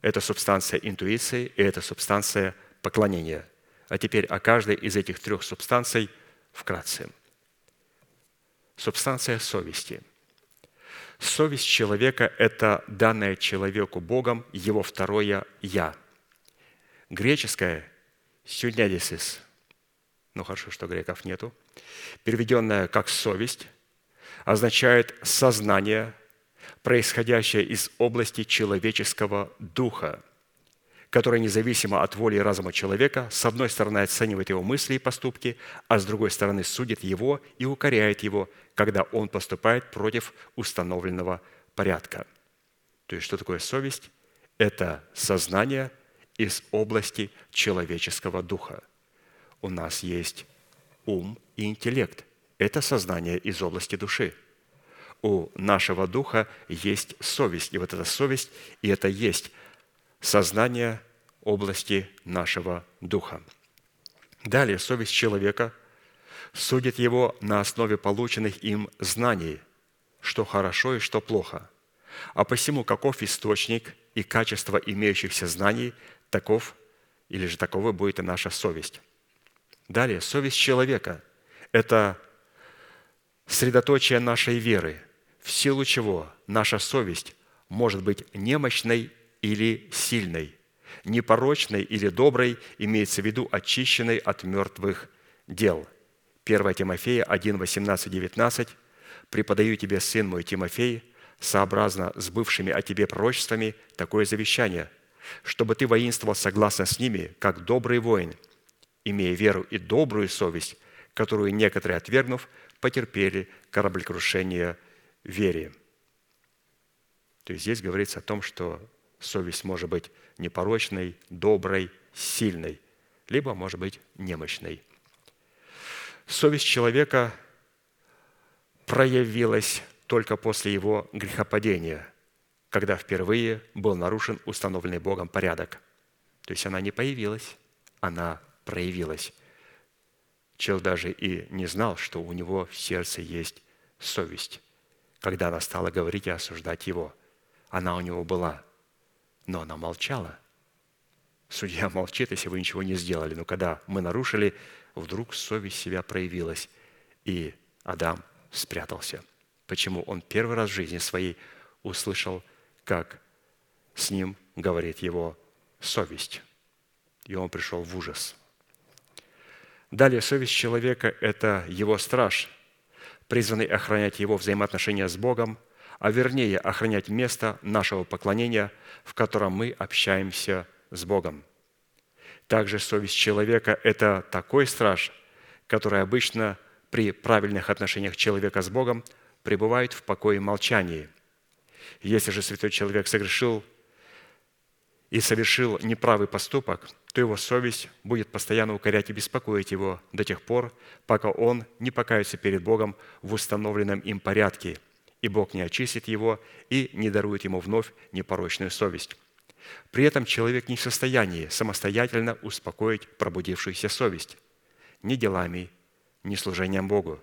Speaker 2: это субстанция интуиции и это субстанция поклонения. А теперь о каждой из этих трех субстанций вкратце. Субстанция совести. Совесть человека – это данное человеку Богом его второе «я». Греческое «сюнядисис» ну хорошо, что греков нету, переведенное как «совесть», означает «сознание», происходящее из области человеческого духа, которое независимо от воли и разума человека, с одной стороны оценивает его мысли и поступки, а с другой стороны судит его и укоряет его, когда он поступает против установленного порядка. То есть, что такое совесть? Это сознание из области человеческого духа – у нас есть ум и интеллект. Это сознание из области души. У нашего духа есть совесть. И вот эта совесть, и это есть сознание области нашего духа. Далее, совесть человека судит его на основе полученных им знаний, что хорошо и что плохо. А посему, каков источник и качество имеющихся знаний, таков или же такова будет и наша совесть. Далее, совесть человека – это средоточие нашей веры, в силу чего наша совесть может быть немощной или сильной, непорочной или доброй, имеется в виду очищенной от мертвых дел. 1 Тимофея 1, 18, 19. «Преподаю тебе, сын мой Тимофей, сообразно с бывшими о тебе пророчествами, такое завещание, чтобы ты воинствовал согласно с ними, как добрый воин – имея веру и добрую совесть, которую некоторые, отвергнув, потерпели кораблекрушение вере. То есть здесь говорится о том, что совесть может быть непорочной, доброй, сильной, либо может быть немощной. Совесть человека проявилась только после его грехопадения, когда впервые был нарушен установленный Богом порядок. То есть она не появилась, она проявилась. Чел даже и не знал, что у него в сердце есть совесть, когда она стала говорить и осуждать его. Она у него была, но она молчала. Судья молчит, если вы ничего не сделали. Но когда мы нарушили, вдруг совесть себя проявилась, и Адам спрятался. Почему? Он первый раз в жизни своей услышал, как с ним говорит его совесть. И он пришел в ужас – Далее, совесть человека – это его страж, призванный охранять его взаимоотношения с Богом, а вернее охранять место нашего поклонения, в котором мы общаемся с Богом. Также совесть человека – это такой страж, который обычно при правильных отношениях человека с Богом пребывает в покое и молчании. Если же святой человек согрешил и совершил неправый поступок, то его совесть будет постоянно укорять и беспокоить его до тех пор, пока он не покается перед Богом в установленном им порядке, и Бог не очистит его и не дарует ему вновь непорочную совесть. При этом человек не в состоянии самостоятельно успокоить пробудившуюся совесть ни делами, ни служением Богу.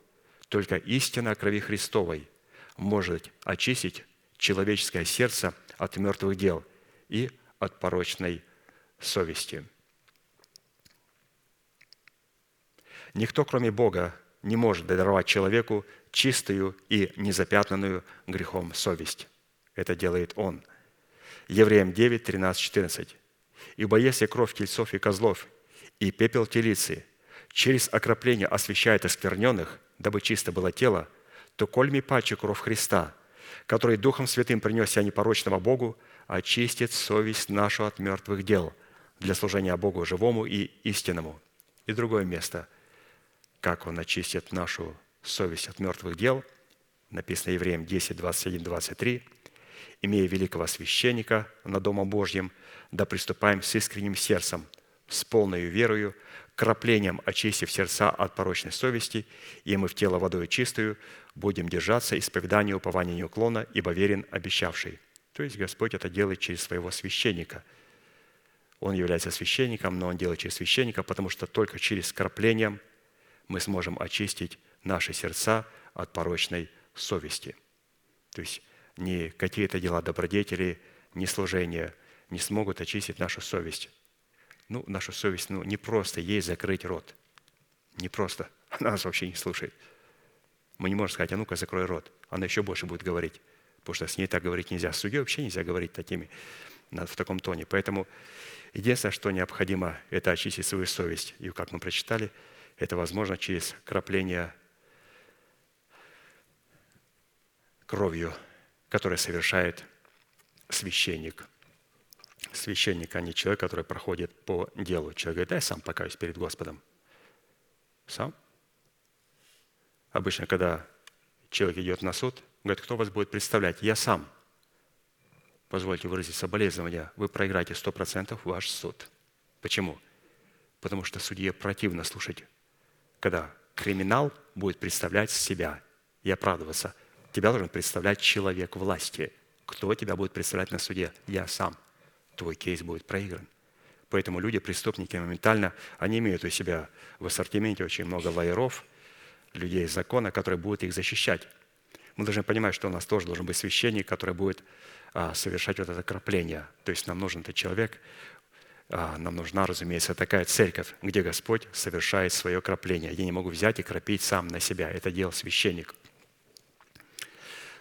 Speaker 2: Только истина о крови Христовой может очистить человеческое сердце от мертвых дел и от порочной совести. Никто, кроме Бога, не может даровать человеку чистую и незапятнанную грехом совесть. Это делает Он. Евреям 9, 13, 14. «Ибо если кровь тельцов и козлов и пепел телицы через окропление освящает оскверненных, дабы чисто было тело, то кольми паче кровь Христа, который Духом Святым принес себя непорочного Богу, очистит совесть нашу от мертвых дел для служения Богу живому и истинному». И другое место – как Он очистит нашу совесть от мертвых дел, написано Евреям 10, 21, 23, имея великого священника на Домом Божьем, да приступаем с искренним сердцем, с полной верою, краплением очистив сердца от порочной совести, и мы в тело водой чистую будем держаться исповедания упования неуклона, ибо верен обещавший. То есть Господь это делает через своего священника. Он является священником, но Он делает через священника, потому что только через краплением – мы сможем очистить наши сердца от порочной совести. То есть ни какие-то дела добродетели, ни служения не смогут очистить нашу совесть. Ну, нашу совесть, ну, не просто ей закрыть рот. Не просто. Она нас вообще не слушает. Мы не можем сказать, а ну-ка, закрой рот. Она еще больше будет говорить, потому что с ней так говорить нельзя. С судьей вообще нельзя говорить такими, в таком тоне. Поэтому единственное, что необходимо, это очистить свою совесть. И как мы прочитали, это возможно через крапление кровью, которое совершает священник. Священник, а не человек, который проходит по делу. Человек говорит, да, я сам покаюсь перед Господом. Сам? Обычно, когда человек идет на суд, говорит, кто вас будет представлять? Я сам. Позвольте выразить соболезнования. Вы проиграете 100% ваш суд. Почему? Потому что судье противно слушать, когда криминал будет представлять себя и оправдываться. Тебя должен представлять человек власти. Кто тебя будет представлять на суде? Я сам. Твой кейс будет проигран. Поэтому люди, преступники, моментально, они имеют у себя в ассортименте очень много лайеров, людей закона, которые будут их защищать. Мы должны понимать, что у нас тоже должен быть священник, который будет а, совершать вот это крапление. То есть нам нужен этот человек, а, нам нужна, разумеется, такая церковь, где Господь совершает свое крапление. Я не могу взять и кропить сам на себя. Это делал священник.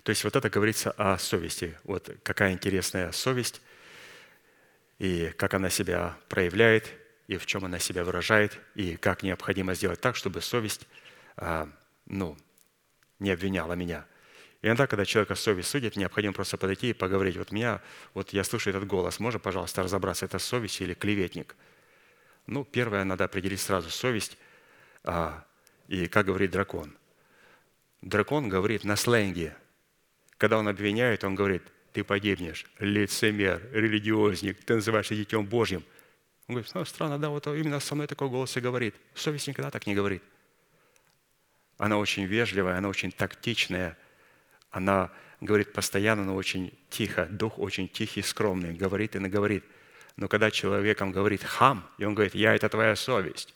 Speaker 2: То есть вот это говорится о совести. Вот какая интересная совесть – и как она себя проявляет, и в чем она себя выражает, и как необходимо сделать так, чтобы совесть а, ну, не обвиняла меня. И иногда, когда человека совесть судит, необходимо просто подойти и поговорить. Вот меня, вот я слышу этот голос, можно, пожалуйста, разобраться, это совесть или клеветник? Ну, первое, надо определить сразу совесть, а, и как говорит дракон. Дракон говорит на сленге. Когда он обвиняет, он говорит, ты погибнешь, лицемер, религиозник, ты называешься Детем Божьим. Он говорит, ну, странно, да, вот именно со мной такой голос и говорит. Совесть никогда так не говорит. Она очень вежливая, она очень тактичная, она говорит постоянно, но очень тихо. Дух очень тихий, скромный, говорит и наговорит. Но когда человеком говорит хам, и он говорит, я – это твоя совесть.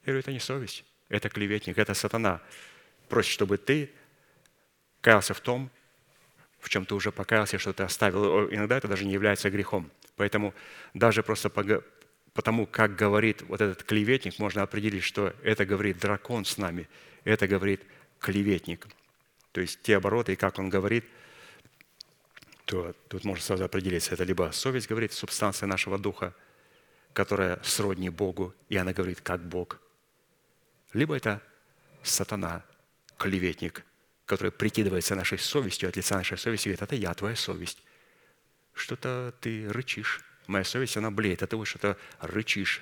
Speaker 2: Я говорю, это не совесть, это клеветник, это сатана. Просит, чтобы ты каялся в том, в чем ты уже покаялся, что ты оставил. Иногда это даже не является грехом. Поэтому даже просто по, потому, как говорит вот этот клеветник, можно определить, что это говорит дракон с нами, это говорит клеветник. То есть те обороты, и как он говорит, то тут можно сразу определиться. Это либо совесть говорит, субстанция нашего духа, которая сродни Богу, и она говорит, как Бог. Либо это сатана, клеветник, который прикидывается нашей совестью, от лица нашей совести, говорит, это я, твоя совесть. Что-то ты рычишь. Моя совесть, она блеет, а ты вот что-то рычишь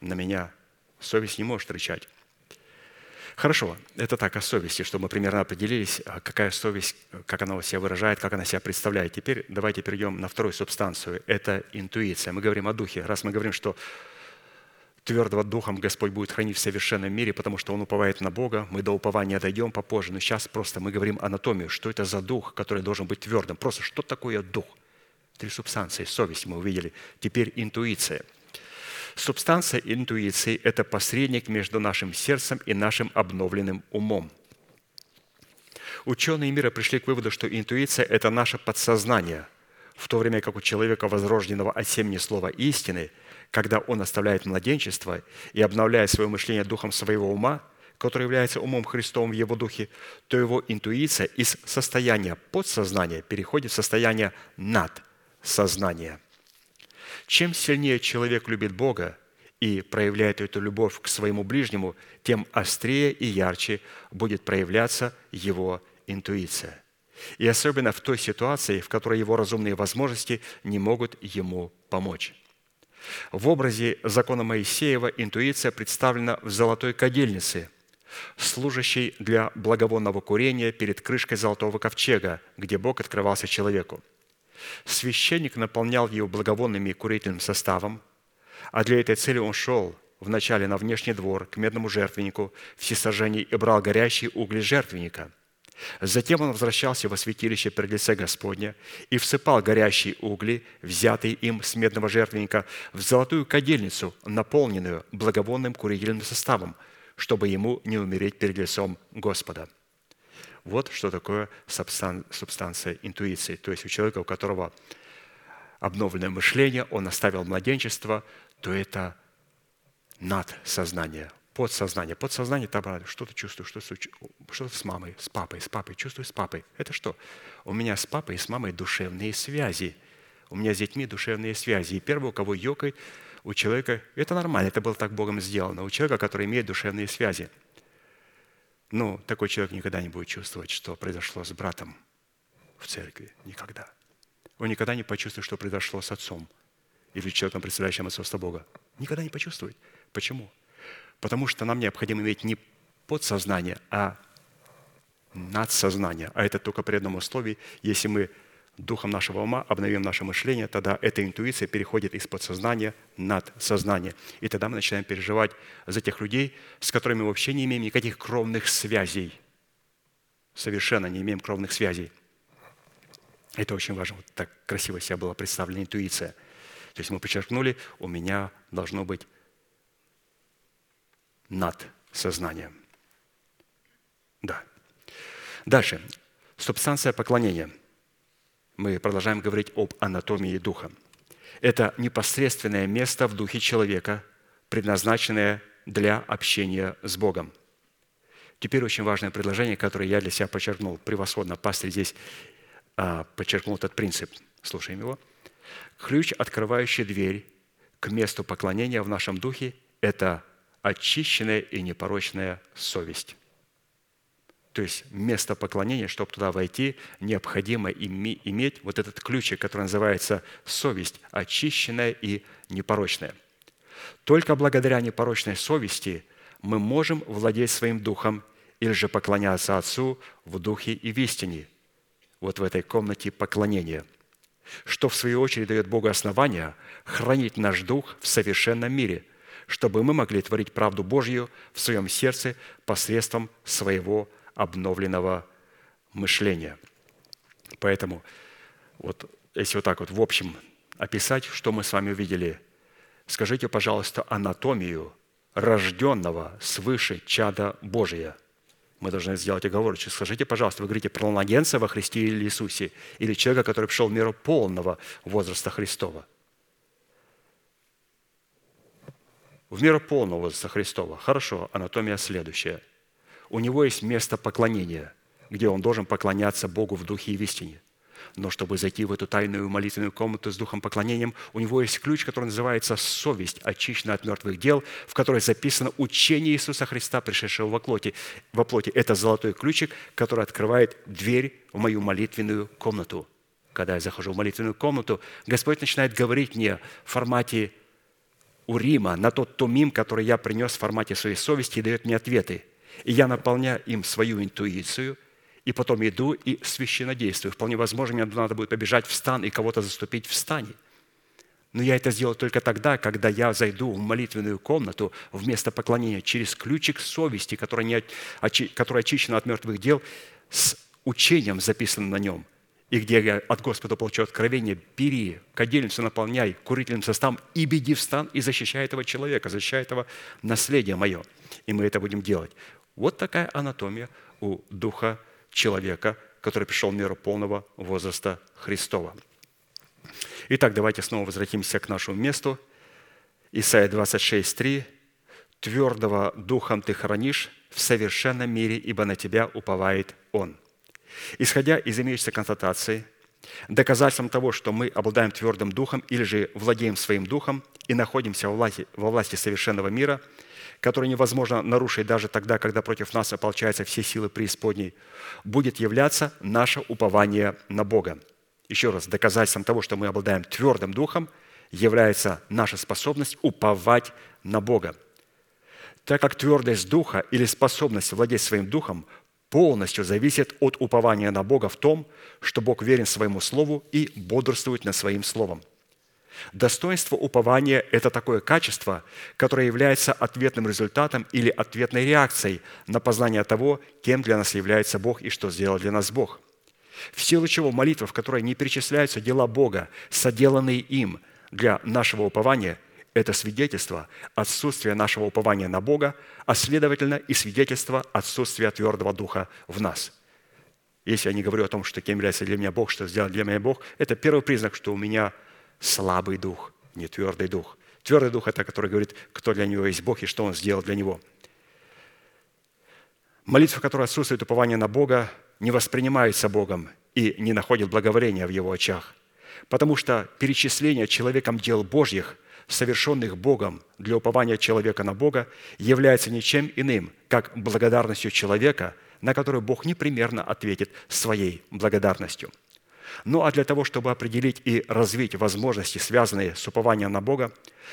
Speaker 2: на меня. Совесть не может рычать. Хорошо, это так о совести, чтобы мы примерно определились, а какая совесть, как она себя выражает, как она себя представляет. Теперь давайте перейдем на вторую субстанцию. Это интуиция. Мы говорим о духе. Раз мы говорим, что твердого духом Господь будет хранить в совершенном мире, потому что Он уповает на Бога. Мы до упования дойдем попозже, но сейчас просто мы говорим анатомию, что это за дух, который должен быть твердым. Просто что такое дух? Три субстанции. Совесть мы увидели. Теперь интуиция. Субстанция интуиции – это посредник между нашим сердцем и нашим обновленным умом. Ученые мира пришли к выводу, что интуиция – это наше подсознание, в то время как у человека, возрожденного от семени слова истины – когда он оставляет младенчество и обновляет свое мышление духом своего ума, который является умом Христовым в его духе, то его интуиция из состояния подсознания переходит в состояние надсознания. Чем сильнее человек любит Бога и проявляет эту любовь к своему ближнему, тем острее и ярче будет проявляться его интуиция. И особенно в той ситуации, в которой его разумные возможности не могут ему помочь. В образе закона Моисеева интуиция представлена в золотой кадильнице, служащей для благовонного курения перед крышкой золотого ковчега, где Бог открывался человеку. Священник наполнял ее благовонным и курительным составом, а для этой цели он шел вначале на внешний двор к медному жертвеннику всесожжений и брал горящие угли жертвенника – Затем он возвращался во святилище пред лице Господня и всыпал горящие угли, взятые им с медного жертвенника, в золотую кадильницу, наполненную благовонным курительным составом, чтобы ему не умереть перед лицом Господа. Вот что такое субстан- субстанция интуиции. То есть у человека, у которого обновленное мышление, он оставил младенчество, то это надсознание, подсознание. Подсознание – там что-то чувствую, что-то, что-то с мамой, с папой, с папой, чувствую с папой. Это что? У меня с папой и с мамой душевные связи. У меня с детьми душевные связи. И первый, у кого ёкает, у человека, это нормально, это было так Богом сделано, у человека, который имеет душевные связи. Ну, такой человек никогда не будет чувствовать, что произошло с братом в церкви. Никогда. Он никогда не почувствует, что произошло с отцом или человеком, представляющим отцовство Бога. Никогда не почувствует. Почему? Потому что нам необходимо иметь не подсознание, а надсознание. А это только при одном условии, если мы духом нашего ума обновим наше мышление, тогда эта интуиция переходит из подсознания над сознание. И тогда мы начинаем переживать за тех людей, с которыми мы вообще не имеем никаких кровных связей. Совершенно не имеем кровных связей. Это очень важно. Вот так красиво себя была представлена интуиция. То есть мы подчеркнули, у меня должно быть над сознанием. Да. Дальше. Субстанция поклонения – мы продолжаем говорить об анатомии духа. Это непосредственное место в духе человека, предназначенное для общения с Богом. Теперь очень важное предложение, которое я для себя подчеркнул. Превосходно. Пастор здесь а, подчеркнул этот принцип. Слушаем его. Ключ, открывающий дверь к месту поклонения в нашем духе, это очищенная и непорочная совесть. То есть место поклонения, чтобы туда войти, необходимо иметь вот этот ключик, который называется совесть, очищенная и непорочная. Только благодаря непорочной совести мы можем владеть своим духом или же поклоняться Отцу в духе и в истине, вот в этой комнате поклонения, что в свою очередь дает Богу основания хранить наш дух в совершенном мире, чтобы мы могли творить правду Божью в своем сердце посредством своего обновленного мышления. Поэтому вот если вот так вот в общем описать, что мы с вами увидели, скажите, пожалуйста, анатомию рожденного свыше чада Божия. Мы должны сделать оговорочку. Скажите, пожалуйста, вы говорите про младенца во Христе или Иисусе, или человека, который пришел в миру полного возраста Христова. В меру полного возраста Христова. Хорошо, анатомия следующая – у него есть место поклонения, где он должен поклоняться Богу в духе и в истине. Но чтобы зайти в эту тайную молитвенную комнату с духом поклонением, у него есть ключ, который называется «совесть, очищена от мертвых дел», в которой записано учение Иисуса Христа, пришедшего во плоти. Во плоти. Это золотой ключик, который открывает дверь в мою молитвенную комнату. Когда я захожу в молитвенную комнату, Господь начинает говорить мне в формате Урима, на тот тумим, который я принес в формате своей совести, и дает мне ответы – и я наполняю им свою интуицию, и потом иду и священно действую. Вполне возможно, мне надо будет побежать в стан и кого-то заступить в стане. Но я это сделаю только тогда, когда я зайду в молитвенную комнату вместо поклонения через ключик совести, который, не, который очищен от мертвых дел, с учением, записанным на нем, и где я от Господа получу откровение, бери, кадильницу наполняй курительным составом и беги в стан и защищай этого человека, защищай этого наследия мое. И мы это будем делать. Вот такая анатомия у духа человека, который пришел в миру полного возраста Христова. Итак, давайте снова возвратимся к нашему месту. Исайя 26, «Твердого духом ты хранишь в совершенном мире, ибо на тебя уповает Он». Исходя из имеющейся констатации, доказательством того, что мы обладаем твердым духом или же владеем своим духом и находимся во власти, во власти совершенного мира – который невозможно нарушить даже тогда, когда против нас ополчаются все силы преисподней, будет являться наше упование на Бога. Еще раз, доказательством того, что мы обладаем твердым духом, является наша способность уповать на Бога. Так как твердость духа или способность владеть своим духом полностью зависит от упования на Бога в том, что Бог верен своему Слову и бодрствует над своим Словом – Достоинство упования – это такое качество, которое является ответным результатом или ответной реакцией на познание того, кем для нас является Бог и что сделал для нас Бог. В силу чего молитва, в которой не перечисляются дела Бога, соделанные им для нашего упования, это свидетельство отсутствия нашего упования на Бога, а следовательно и свидетельство отсутствия твердого духа в нас. Если я не говорю о том, что кем является для меня Бог, что сделал для меня Бог, это первый признак, что у меня слабый дух, не твердый дух. Твердый дух – это который говорит, кто для него есть Бог и что он сделал для него. Молитва, которая отсутствует упования на Бога, не воспринимается Богом и не находит благоволения в его очах. Потому что перечисление человеком дел Божьих – совершенных Богом для упования человека на Бога, является ничем иным, как благодарностью человека, на которую Бог непременно ответит своей благодарностью. Ну а для того, чтобы определить и развить возможности, связанные с упованием на Бога,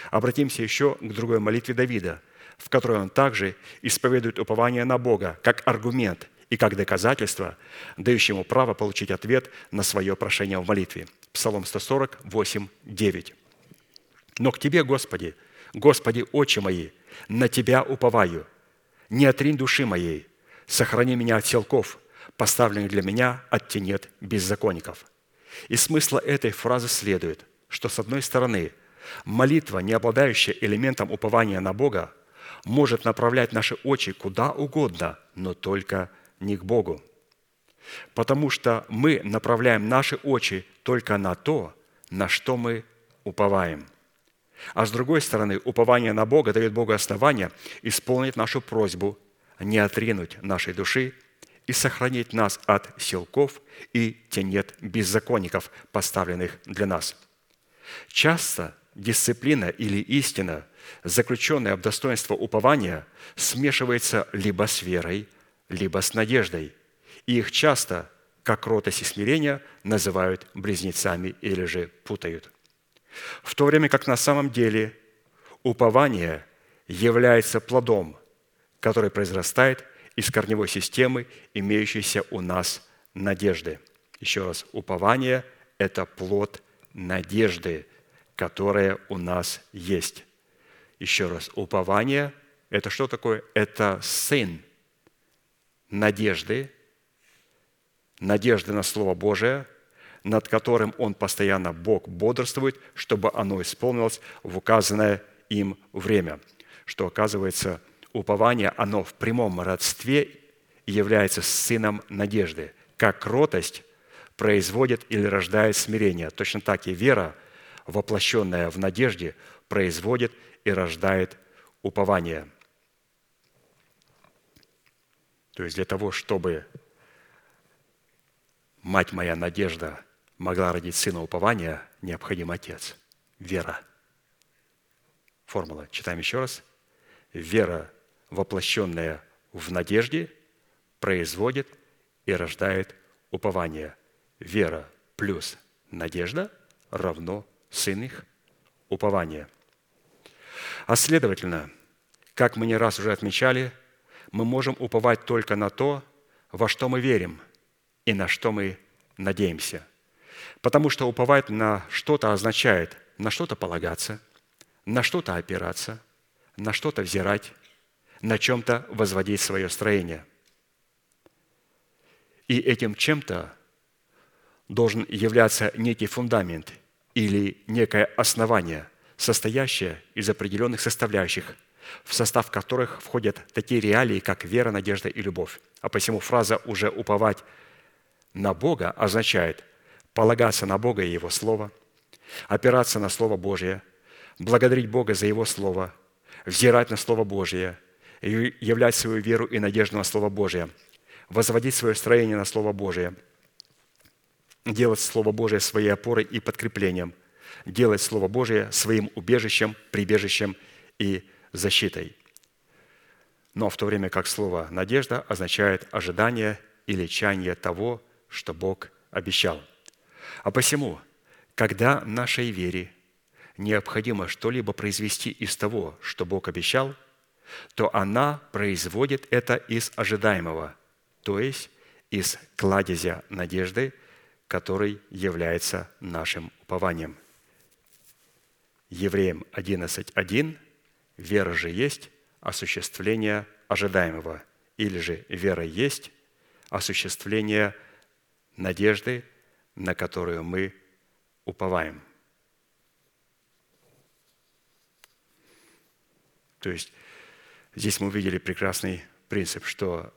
Speaker 2: обратимся еще к другой молитве Давида, в которой он также исповедует упование на Бога как аргумент и как доказательство, дающее ему право получить ответ на свое прошение в молитве. Псалом 148, 9. Но к Тебе, Господи, Господи, очи мои, на Тебя уповаю. Не отринь души моей, сохрани меня от селков, поставленных для меня от тенет беззаконников». И смысла этой фразы следует, что, с одной стороны, молитва, не обладающая элементом упования на Бога, может направлять наши очи куда угодно, но только не к Богу. Потому что мы направляем наши очи только на то, на что мы уповаем – а с другой стороны, упование на Бога дает Богу основания исполнить нашу просьбу, не отринуть нашей души и сохранить нас от силков и тенет беззаконников, поставленных для нас. Часто дисциплина или истина, заключенная в достоинство упования, смешивается либо с верой, либо с надеждой. И их часто, как кротость и смирение, называют близнецами или же путают – в то время как на самом деле упование является плодом, который произрастает из корневой системы, имеющейся у нас надежды. Еще раз, упование – это плод надежды, которая у нас есть. Еще раз, упование – это что такое? Это сын надежды, надежды на Слово Божие – над которым он постоянно, Бог, бодрствует, чтобы оно исполнилось в указанное им время. Что, оказывается, упование, оно в прямом родстве является сыном надежды. Как кротость производит или рождает смирение, точно так и вера, воплощенная в надежде, производит и рождает упование. То есть для того, чтобы мать моя надежда – могла родить сына упования, необходим отец. Вера. Формула. Читаем еще раз. Вера, воплощенная в надежде, производит и рождает упование. Вера плюс надежда равно сын их упование. А следовательно, как мы не раз уже отмечали, мы можем уповать только на то, во что мы верим и на что мы надеемся – Потому что уповать на что-то означает на что-то полагаться, на что-то опираться, на что-то взирать, на чем-то возводить свое строение. И этим чем-то должен являться некий фундамент или некое основание, состоящее из определенных составляющих, в состав которых входят такие реалии, как вера, надежда и любовь. А посему фраза «уже уповать на Бога» означает – полагаться на Бога и Его Слово, опираться на Слово Божье, благодарить Бога за Его Слово, взирать на Слово Божье, являть свою веру и надежду на Слово Божье, возводить свое строение на Слово Божье, делать Слово Божье своей опорой и подкреплением, делать Слово Божье своим убежищем, прибежищем и защитой. Но в то время как слово «надежда» означает ожидание или чаяние того, что Бог обещал – а посему, когда нашей вере необходимо что-либо произвести из того, что Бог обещал, то она производит это из ожидаемого, то есть из кладезя надежды, который является нашим упованием. Евреям 11.1 «Вера же есть осуществление ожидаемого» или же «Вера есть осуществление надежды, на которую мы уповаем. То есть здесь мы увидели прекрасный принцип, что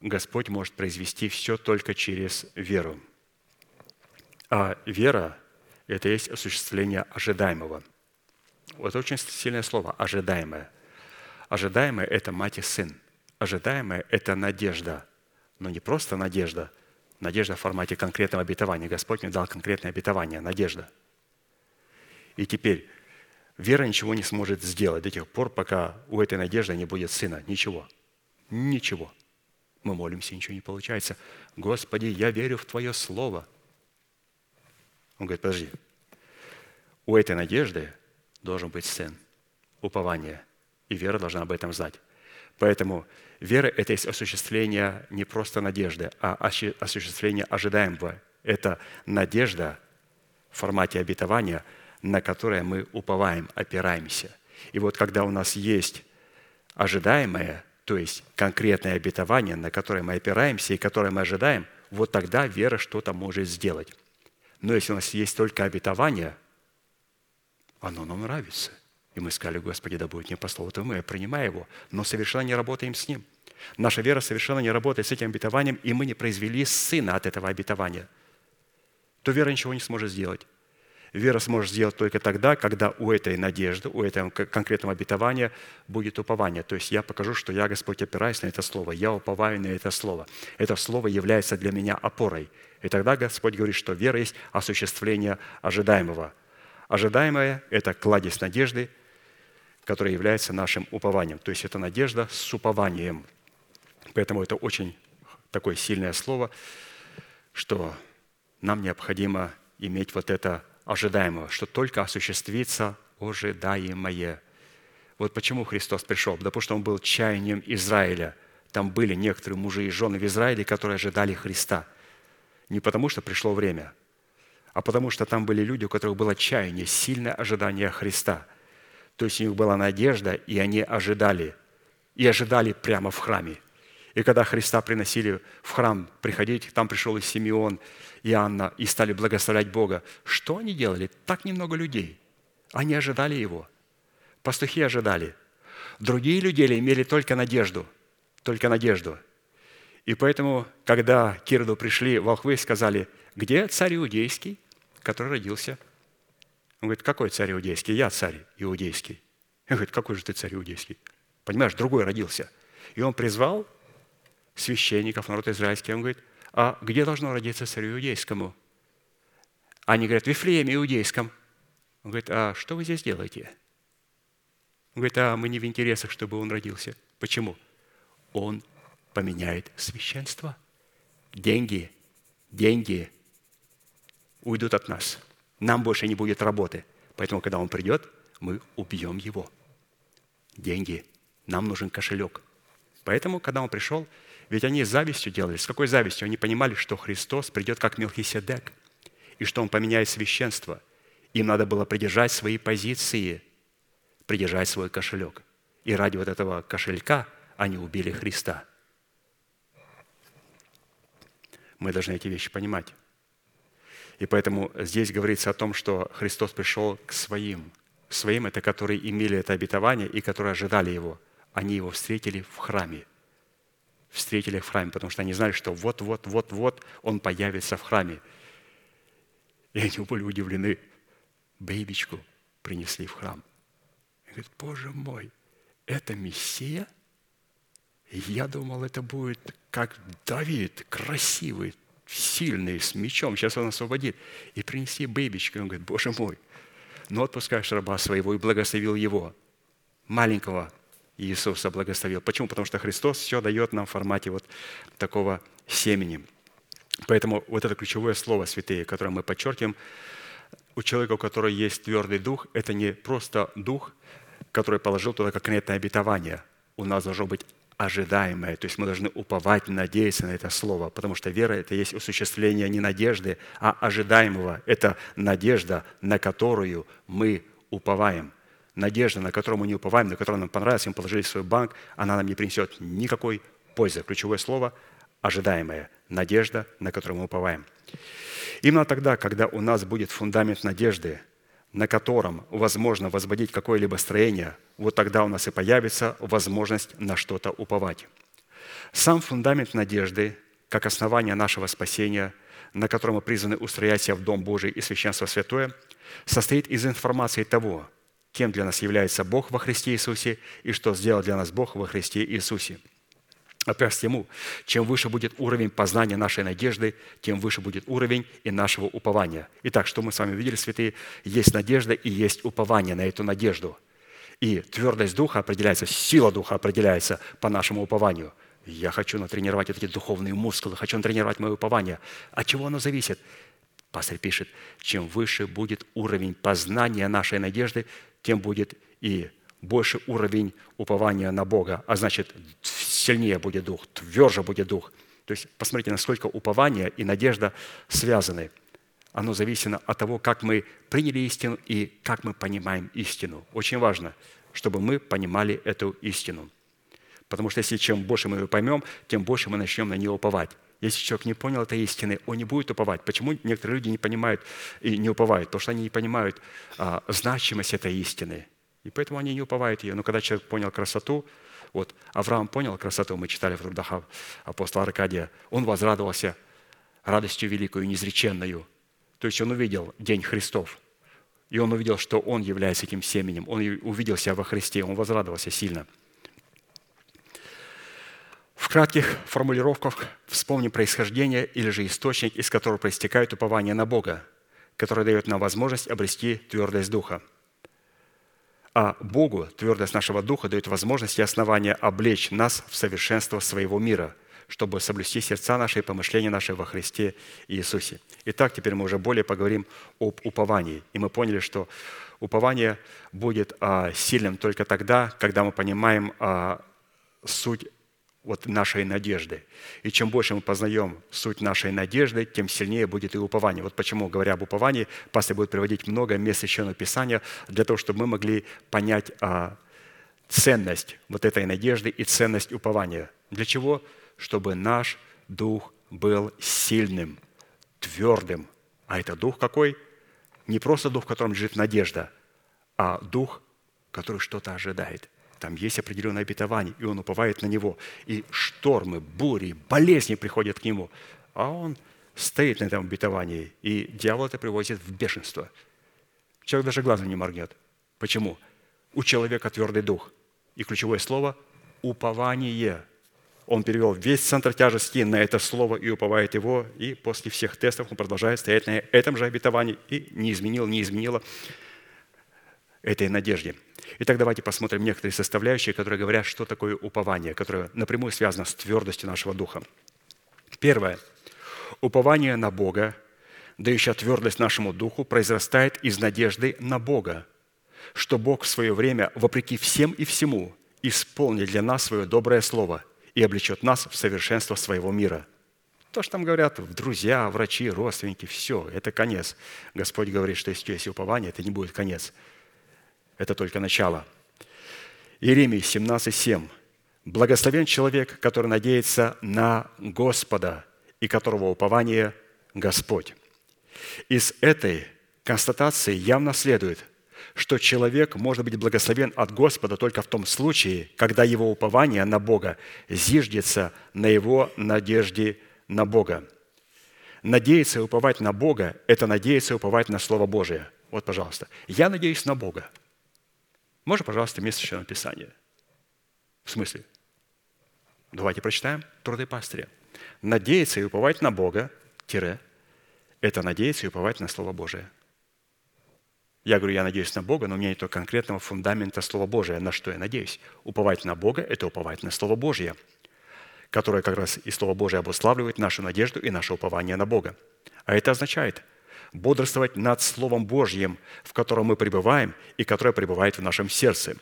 Speaker 2: Господь может произвести все только через веру. А вера – это есть осуществление ожидаемого. Вот очень сильное слово – ожидаемое. Ожидаемое – это мать и сын. Ожидаемое – это надежда. Но не просто надежда, надежда в формате конкретного обетования. Господь мне дал конкретное обетование – надежда. И теперь вера ничего не сможет сделать до тех пор, пока у этой надежды не будет сына. Ничего. Ничего. Мы молимся, ничего не получается. Господи, я верю в Твое Слово – он говорит, подожди, у этой надежды должен быть сын, упование, и вера должна об этом знать. Поэтому вера – это есть осуществление не просто надежды, а осуществление ожидаемого. Это надежда в формате обетования, на которое мы уповаем, опираемся. И вот когда у нас есть ожидаемое, то есть конкретное обетование, на которое мы опираемся и которое мы ожидаем, вот тогда вера что-то может сделать. Но если у нас есть только обетование, оно нам нравится. И мы сказали, Господи, да будет не по слову Твоему, я принимаю его, но совершенно не работаем с ним. Наша вера совершенно не работает с этим обетованием, и мы не произвели сына от этого обетования. То вера ничего не сможет сделать. Вера сможет сделать только тогда, когда у этой надежды, у этого конкретного обетования будет упование. То есть я покажу, что я, Господь, опираюсь на это слово, я уповаю на это слово. Это слово является для меня опорой. И тогда Господь говорит, что вера есть осуществление ожидаемого. Ожидаемое – это кладезь надежды, которая является нашим упованием. То есть это надежда с упованием. Поэтому это очень такое сильное слово, что нам необходимо иметь вот это ожидаемого, что только осуществится ожидаемое. Вот почему Христос пришел. Потому что Он был чаянием Израиля. Там были некоторые мужи и жены в Израиле, которые ожидали Христа. Не потому, что пришло время, а потому что там были люди, у которых было чаяние, сильное ожидание Христа. То есть у них была надежда, и они ожидали. И ожидали прямо в храме – и когда Христа приносили в храм приходить, там пришел и Симеон, и Анна, и стали благословлять Бога. Что они делали? Так немного людей. Они ожидали Его. Пастухи ожидали. Другие люди имели только надежду. Только надежду. И поэтому, когда к Кирду пришли волхвы, сказали, где царь иудейский, который родился? Он говорит, какой царь иудейский? Я царь иудейский. Он говорит, какой же ты царь иудейский? Понимаешь, другой родился. И он призвал священников, народ израильский. Он говорит, а где должно родиться царю иудейскому? Они говорят, в Вифлееме иудейском. Он говорит, а что вы здесь делаете? Он говорит, а мы не в интересах, чтобы он родился. Почему? Он поменяет священство. Деньги, деньги уйдут от нас. Нам больше не будет работы. Поэтому, когда он придет, мы убьем его. Деньги. Нам нужен кошелек. Поэтому, когда он пришел, ведь они с завистью делали. С какой завистью? Они понимали, что Христос придет как Мелхиседек, и что Он поменяет священство. Им надо было придержать свои позиции, придержать свой кошелек. И ради вот этого кошелька они убили Христа. Мы должны эти вещи понимать. И поэтому здесь говорится о том, что Христос пришел к своим. Своим – это которые имели это обетование и которые ожидали Его. Они Его встретили в храме – встретили в храме, потому что они знали, что вот-вот-вот-вот он появится в храме. И они были удивлены. Бейбичку принесли в храм. И говорит, Боже мой, это Мессия? я думал, это будет как Давид, красивый, сильный, с мечом, сейчас он освободит. И принесли бейбичку. Он говорит, Боже мой, ну отпускаешь раба своего и благословил его, маленького Иисуса благословил. Почему? Потому что Христос все дает нам в формате вот такого семени. Поэтому вот это ключевое слово «святые», которое мы подчеркиваем, у человека, у которого есть твердый дух, это не просто дух, который положил туда конкретное обетование. У нас должно быть ожидаемое, то есть мы должны уповать, надеяться на это слово, потому что вера – это есть осуществление не надежды, а ожидаемого. Это надежда, на которую мы уповаем надежда, на которую мы не уповаем, на которую нам понравится, мы положили в свой банк, она нам не принесет никакой пользы. Ключевое слово – ожидаемая надежда, на которую мы уповаем. Именно тогда, когда у нас будет фундамент надежды, на котором возможно возводить какое-либо строение, вот тогда у нас и появится возможность на что-то уповать. Сам фундамент надежды, как основание нашего спасения, на котором мы призваны устроять себя в Дом Божий и Священство Святое, состоит из информации того, кем для нас является Бог во Христе Иисусе и что сделал для нас Бог во Христе Иисусе. Опять ему, чем выше будет уровень познания нашей надежды, тем выше будет уровень и нашего упования. Итак, что мы с вами видели, святые? Есть надежда и есть упование на эту надежду. И твердость духа определяется, сила духа определяется по нашему упованию. Я хочу натренировать эти духовные мускулы, хочу натренировать мое упование. От чего оно зависит? Пастор пишет, чем выше будет уровень познания нашей надежды, тем будет и больше уровень упования на Бога, а значит, сильнее будет дух, тверже будет дух. То есть посмотрите, насколько упование и надежда связаны. Оно зависит от того, как мы приняли истину и как мы понимаем истину. Очень важно, чтобы мы понимали эту истину. Потому что если чем больше мы ее поймем, тем больше мы начнем на нее уповать. Если человек не понял этой истины, он не будет уповать. Почему некоторые люди не понимают и не уповают? Потому что они не понимают а, значимость этой истины. И поэтому они не уповают ее. Но когда человек понял красоту, вот Авраам понял красоту, мы читали в трудах апостола Аркадия, он возрадовался радостью великую, неизреченную. То есть он увидел день Христов, и он увидел, что он является этим семенем, он увидел себя во Христе, он возрадовался сильно – в кратких формулировках вспомним происхождение или же источник, из которого проистекает упование на Бога, который дает нам возможность обрести твердость духа. А Богу твердость нашего духа дает возможность и основание облечь нас в совершенство своего мира, чтобы соблюсти сердца наши и помышления наши во Христе Иисусе. Итак, теперь мы уже более поговорим об уповании. И мы поняли, что упование будет а, сильным только тогда, когда мы понимаем а, суть вот нашей надежды. И чем больше мы познаем суть нашей надежды, тем сильнее будет и упование. Вот почему, говоря об уповании, пастор будет приводить много мест Священного Писания для того, чтобы мы могли понять а, ценность вот этой надежды и ценность упования. Для чего? Чтобы наш дух был сильным, твердым. А это дух какой? Не просто дух, в котором лежит надежда, а дух, который что-то ожидает – там есть определенное обетование, и он уповает на него. И штормы, бури, болезни приходят к нему. А он стоит на этом обетовании, и дьявол это приводит в бешенство. Человек даже глазом не моргнет. Почему? У человека твердый дух. И ключевое слово – упование. Он перевел весь центр тяжести на это слово и уповает его, и после всех тестов он продолжает стоять на этом же обетовании и не изменил, не изменило этой надежде – Итак, давайте посмотрим некоторые составляющие, которые говорят, что такое упование, которое напрямую связано с твердостью нашего духа. Первое. Упование на Бога, дающее твердость нашему духу, произрастает из надежды на Бога, что Бог в свое время, вопреки всем и всему, исполнит для нас свое доброе слово и облечет нас в совершенство своего мира. То, что там говорят друзья, врачи, родственники, все, это конец. Господь говорит, что если есть упование, это не будет конец – это только начало. Иеремия 17:7. Благословен человек, который надеется на Господа и которого упование Господь. Из этой констатации явно следует, что человек может быть благословен от Господа только в том случае, когда его упование на Бога зиждется на его надежде на Бога. Надеяться и уповать на Бога – это надеяться и уповать на Слово Божие. Вот, пожалуйста. Я надеюсь на Бога. Можно, пожалуйста, место Священного Писания? В смысле? Давайте прочитаем труды пастыря. Надеяться и уповать на Бога, тире, это надеяться и уповать на Слово Божие. Я говорю, я надеюсь на Бога, но у меня нет конкретного фундамента Слова Божия. На что я надеюсь? Уповать на Бога – это уповать на Слово Божие, которое как раз и Слово Божие обуславливает нашу надежду и наше упование на Бога. А это означает – бодрствовать над Словом Божьим, в котором мы пребываем и которое пребывает в нашем сердце.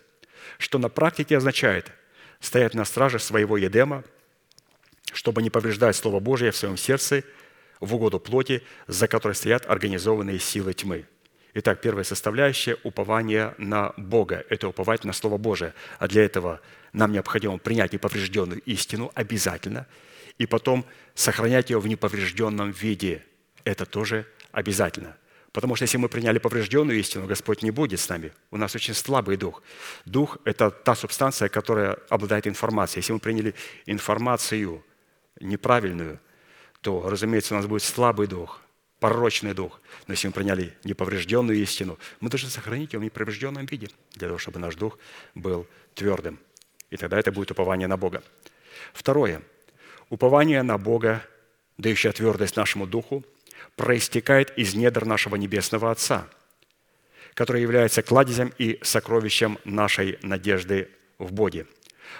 Speaker 2: Что на практике означает стоять на страже своего едема, чтобы не повреждать Слово Божье в своем сердце в угоду плоти, за которой стоят организованные силы тьмы. Итак, первая составляющая – упование на Бога. Это уповать на Слово Божие. А для этого нам необходимо принять неповрежденную истину обязательно, и потом сохранять ее в неповрежденном виде. Это тоже обязательно. Потому что если мы приняли поврежденную истину, Господь не будет с нами. У нас очень слабый дух. Дух – это та субстанция, которая обладает информацией. Если мы приняли информацию неправильную, то, разумеется, у нас будет слабый дух, порочный дух. Но если мы приняли неповрежденную истину, мы должны сохранить его в неповрежденном виде, для того, чтобы наш дух был твердым. И тогда это будет упование на Бога. Второе. Упование на Бога, дающее твердость нашему духу, проистекает из недр нашего Небесного Отца, который является кладезем и сокровищем нашей надежды в Боге.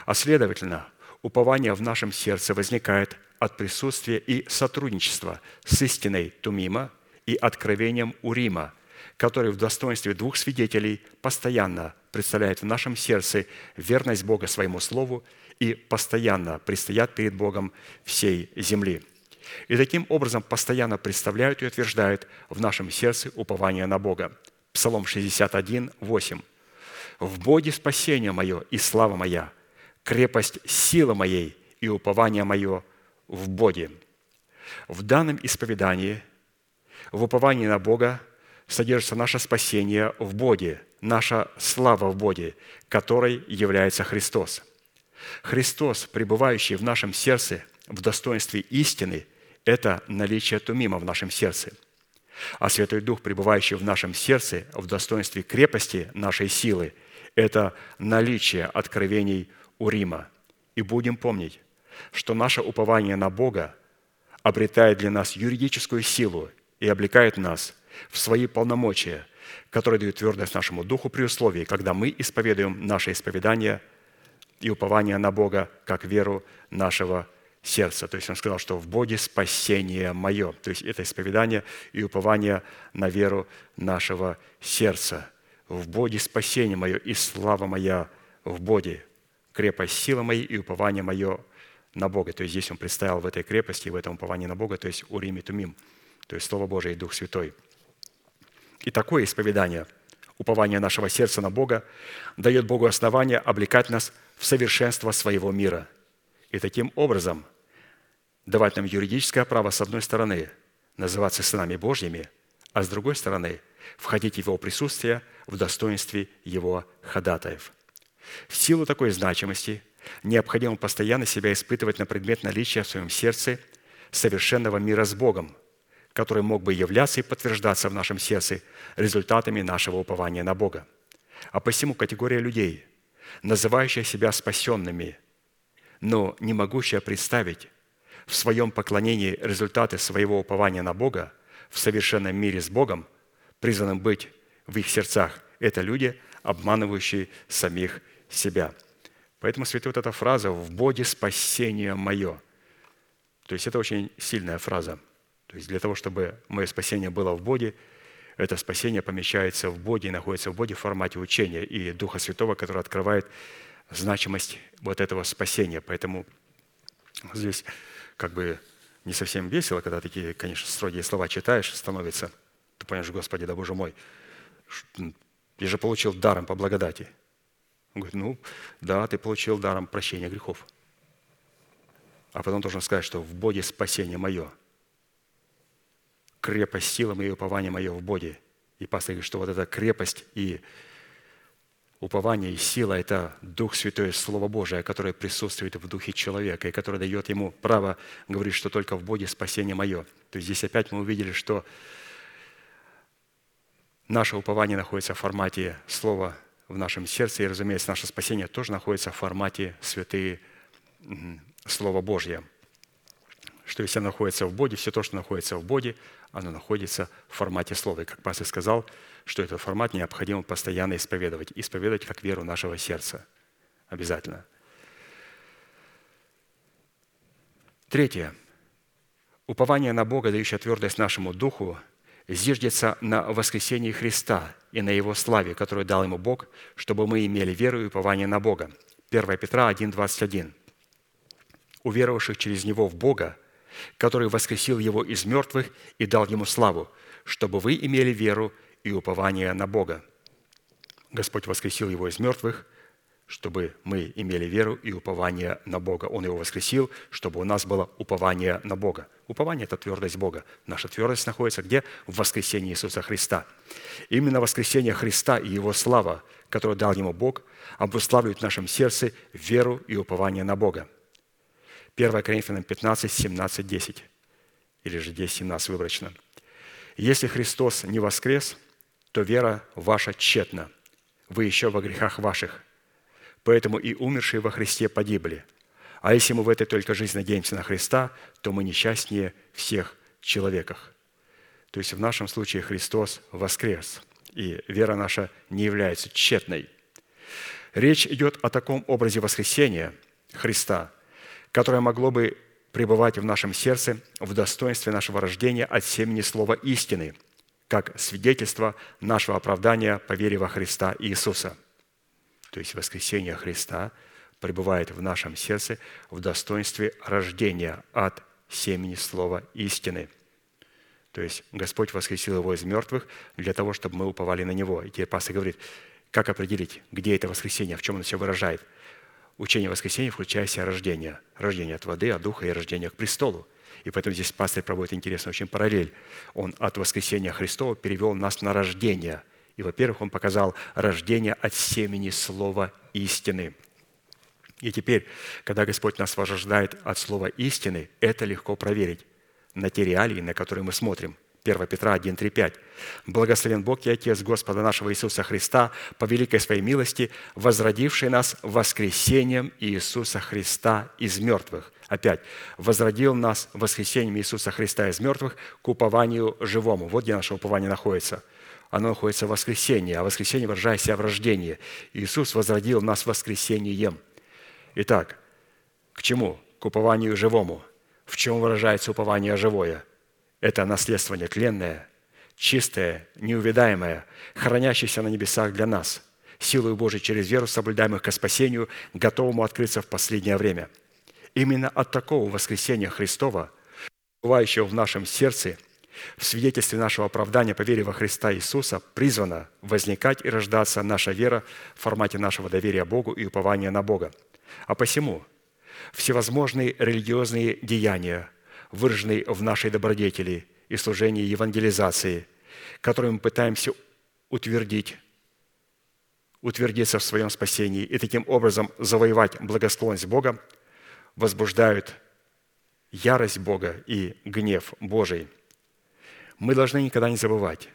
Speaker 2: А следовательно, упование в нашем сердце возникает от присутствия и сотрудничества с истиной Тумима и откровением Урима, который в достоинстве двух свидетелей постоянно представляет в нашем сердце верность Бога своему Слову и постоянно предстоят перед Богом всей земли. И таким образом постоянно представляют и утверждают в нашем сердце упование на Бога. Псалом 61, 8. «В Боге спасение мое и слава моя, крепость силы моей и упование мое в Боге». В данном исповедании, в уповании на Бога, содержится наше спасение в Боге, наша слава в Боге, которой является Христос. Христос, пребывающий в нашем сердце в достоинстве истины, это наличие тумима в нашем сердце. А Святой Дух, пребывающий в нашем сердце в достоинстве крепости нашей силы, это наличие откровений Урима. И будем помнить, что наше упование на Бога обретает для нас юридическую силу и облекает нас в свои полномочия, которые дают твердость нашему духу при условии, когда мы исповедуем наше исповедание и упование на Бога как веру нашего сердца. То есть он сказал, что в Боге спасение мое. То есть это исповедание и упование на веру нашего сердца. В Боге спасение мое и слава моя в Боге. Крепость сила моей и упование мое на Бога. То есть здесь он представил в этой крепости, в этом уповании на Бога, то есть Урим и Тумим, то есть Слово Божие и Дух Святой. И такое исповедание, упование нашего сердца на Бога, дает Богу основание облекать нас в совершенство своего мира. И таким образом давать нам юридическое право, с одной стороны, называться сынами Божьими, а с другой стороны, входить в Его присутствие в достоинстве Его ходатаев. В силу такой значимости необходимо постоянно себя испытывать на предмет наличия в своем сердце совершенного мира с Богом, который мог бы являться и подтверждаться в нашем сердце результатами нашего упования на Бога. А посему категория людей, называющая себя спасенными, но не могущая представить в своем поклонении результаты своего упования на Бога в совершенном мире с Богом, призванным быть в их сердцах, это люди, обманывающие самих себя – Поэтому святая вот эта фраза «в Боге спасение мое». То есть это очень сильная фраза. То есть для того, чтобы мое спасение было в Боге, это спасение помещается в Боге и находится в Боге в формате учения и Духа Святого, который открывает значимость вот этого спасения. Поэтому здесь как бы не совсем весело, когда такие, конечно, строгие слова читаешь, становится, ты понимаешь, Господи, да Боже мой, я же получил даром по благодати – он говорит, ну да, ты получил даром прощения грехов. А потом должен сказать, что в Боге спасение мое. Крепость, сила моя и упование мое в Боге. И пастор говорит, что вот эта крепость и упование и сила – это Дух Святой, Слово Божие, которое присутствует в духе человека и которое дает ему право говорить, что только в Боге спасение мое. То есть здесь опять мы увидели, что наше упование находится в формате Слова в нашем сердце, и, разумеется, наше спасение тоже находится в формате святые Слова Божье. Что если оно находится в Боге, все то, что находится в Боге, оно находится в формате Слова. И как пастор сказал, что этот формат необходимо постоянно исповедовать. Исповедовать как веру нашего сердца. Обязательно. Третье. Упование на Бога, дающее твердость нашему духу, зиждется на воскресении Христа и на Его славе, которую дал Ему Бог, чтобы мы имели веру и упование на Бога. 1 Петра 1,21. Уверовавших через Него в Бога, который воскресил Его из мертвых и дал Ему славу, чтобы вы имели веру и упование на Бога. Господь воскресил Его из мертвых, чтобы мы имели веру и упование на Бога. Он его воскресил, чтобы у нас было упование на Бога. Упование – это твердость Бога. Наша твердость находится где? В воскресении Иисуса Христа. Именно воскресение Христа и Его слава, которую дал Ему Бог, обуславливает в нашем сердце веру и упование на Бога. 1 Коринфянам 15, 17, 10. Или же 10, 17 выборочно. «Если Христос не воскрес, то вера ваша тщетна. Вы еще во грехах ваших. Поэтому и умершие во Христе погибли. А если мы в этой только жизни надеемся на Христа, то мы несчастнее всех человеках. То есть в нашем случае Христос воскрес, и вера наша не является тщетной. Речь идет о таком образе воскресения Христа, которое могло бы пребывать в нашем сердце в достоинстве нашего рождения от семени слова истины, как свидетельство нашего оправдания по вере во Христа Иисуса – то есть воскресение Христа, пребывает в нашем сердце в достоинстве рождения от семени слова истины. То есть Господь воскресил его из мертвых для того, чтобы мы уповали на него. И теперь пастор говорит, как определить, где это воскресение, в чем оно все выражает. Учение воскресения включает в себя рождение. Рождение от воды, от духа и рождение к престолу. И поэтому здесь пастор проводит интересную очень параллель. Он от воскресения Христова перевел нас на рождение – и, во-первых, он показал рождение от семени слова истины. И теперь, когда Господь нас возрождает от слова истины, это легко проверить на те реалии, на которые мы смотрим. 1 Петра 1, 3, 5. «Благословен Бог и Отец Господа нашего Иисуса Христа, по великой своей милости, возродивший нас воскресением Иисуса Христа из мертвых». Опять, возродил нас воскресением Иисуса Христа из мертвых к упованию живому. Вот где наше упование находится – оно находится в воскресении, а воскресенье выражает себя в рождении. Иисус возродил нас воскресением. Итак, к чему? К упованию живому. В чем выражается упование живое? Это наследство нетленное, чистое, неувидаемое, хранящееся на небесах для нас, силою Божией через веру, соблюдаемых ко спасению, готовому открыться в последнее время. Именно от такого воскресения Христова, бывающего в нашем сердце – в свидетельстве нашего оправдания по вере во Христа Иисуса призвана возникать и рождаться наша вера в формате нашего доверия Богу и упования на Бога. А посему всевозможные религиозные деяния, выраженные в нашей добродетели и служении евангелизации, которые мы пытаемся утвердить, утвердиться в своем спасении и таким образом завоевать благосклонность Бога, возбуждают ярость Бога и гнев Божий – мы должны никогда не забывать,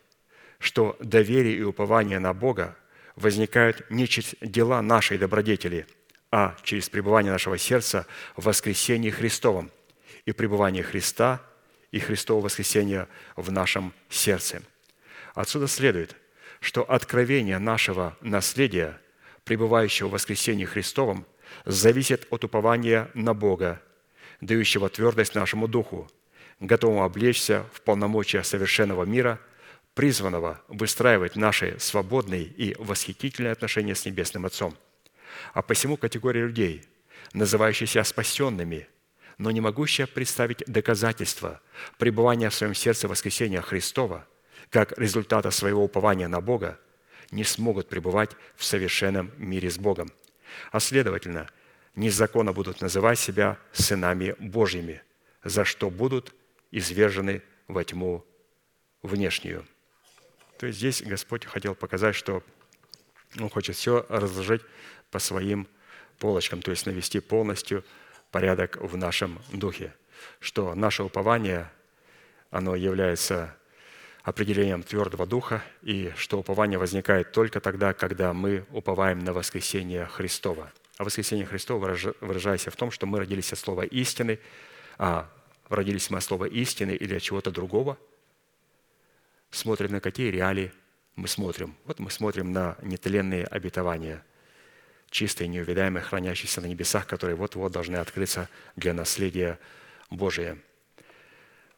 Speaker 2: что доверие и упование на Бога возникают не через дела нашей добродетели, а через пребывание нашего сердца в воскресении Христовом и пребывание Христа и Христового воскресения в нашем сердце. Отсюда следует, что откровение нашего наследия, пребывающего в воскресении Христовом, зависит от упования на Бога, дающего твердость нашему духу – готовым облечься в полномочия совершенного мира, призванного выстраивать наши свободные и восхитительные отношения с Небесным Отцом. А посему категория людей, называющиеся спасенными, но не могущая представить доказательства пребывания в своем сердце воскресения Христова как результата своего упования на Бога, не смогут пребывать в совершенном мире с Богом. А следовательно, незаконно будут называть себя сынами Божьими, за что будут извержены во тьму внешнюю. То есть здесь Господь хотел показать, что Он хочет все разложить по своим полочкам, то есть навести полностью порядок в нашем духе, что наше упование, оно является определением твердого духа, и что упование возникает только тогда, когда мы уповаем на воскресение Христова. А воскресение Христова выражается в том, что мы родились от слова истины, а родились мы от слова истины или от чего-то другого, смотрим на какие реалии мы смотрим. Вот мы смотрим на нетленные обетования, чистые, неувидаемые, хранящиеся на небесах, которые вот-вот должны открыться для наследия Божия.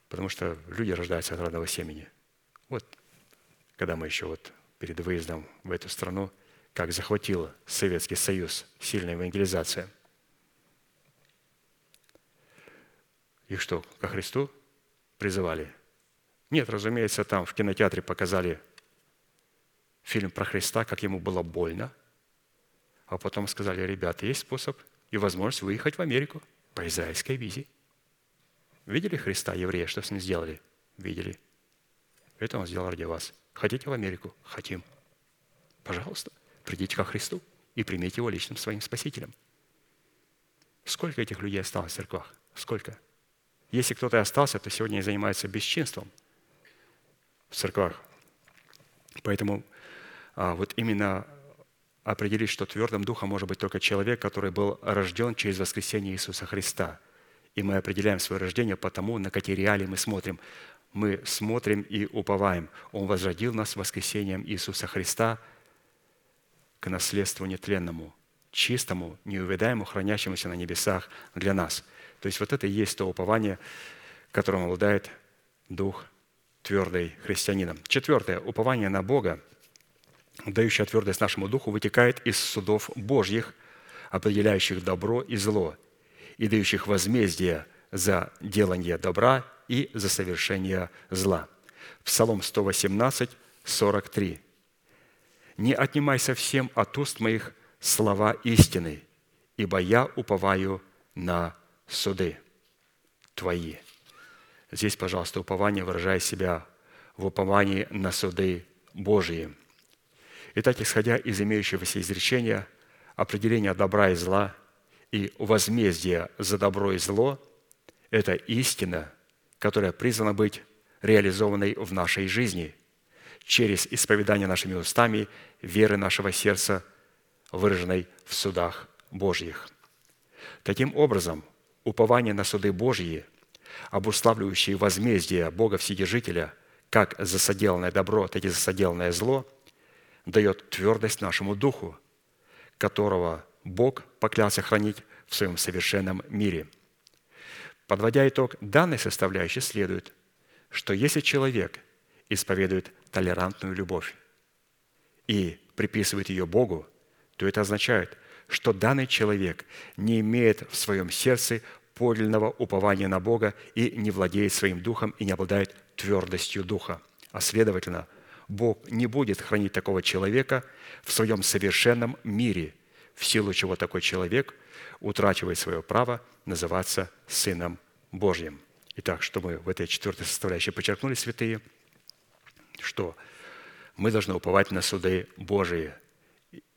Speaker 2: Потому что люди рождаются от родного семени. Вот когда мы еще вот перед выездом в эту страну, как захватил Советский Союз сильная евангелизация – Их что, ко Христу призывали? Нет, разумеется, там в кинотеатре показали фильм про Христа, как ему было больно. а потом сказали, ребята, есть способ и возможность выехать в Америку по израильской визе. Видели Христа, еврея, что с ним сделали? Видели. Это он сделал ради вас. Хотите в Америку? Хотим. Пожалуйста, придите ко Христу и примите его личным своим спасителем. Сколько этих людей осталось в церквах? Сколько? Если кто-то и остался, то сегодня они занимаются бесчинством в церквах. Поэтому а, вот именно определить, что твердым духом может быть только человек, который был рожден через воскресение Иисуса Христа. И мы определяем свое рождение по тому, на какие реалии мы смотрим. Мы смотрим и уповаем. Он возродил нас воскресением Иисуса Христа к наследству нетленному, чистому, неувядаемому, хранящемуся на небесах для нас. То есть вот это и есть то упование, которым обладает дух твердый христианина. Четвертое. Упование на Бога – дающая твердость нашему духу, вытекает из судов Божьих, определяющих добро и зло, и дающих возмездие за делание добра и за совершение зла. Псалом 118, 43. «Не отнимай совсем от уст моих слова истины, ибо я уповаю на суды твои». Здесь, пожалуйста, упование выражает себя в уповании на суды Божьи – Итак, исходя из имеющегося изречения, определения добра и зла и возмездия за добро и зло – это истина, которая призвана быть реализованной в нашей жизни через исповедание нашими устами веры нашего сердца, выраженной в судах Божьих. Таким образом, упование на суды Божьи, обуславливающие возмездие Бога Вседержителя, как за соделанное добро, так и за соделанное зло – дает твердость нашему духу, которого Бог поклялся хранить в своем совершенном мире. Подводя итог данной составляющей, следует, что если человек исповедует толерантную любовь и приписывает ее Богу, то это означает, что данный человек не имеет в своем сердце подлинного упования на Бога и не владеет своим духом и не обладает твердостью духа. А следовательно – Бог не будет хранить такого человека в своем совершенном мире, в силу чего такой человек утрачивает свое право называться Сыном Божьим. Итак, что мы в этой четвертой составляющей подчеркнули, святые, что мы должны уповать на суды Божии.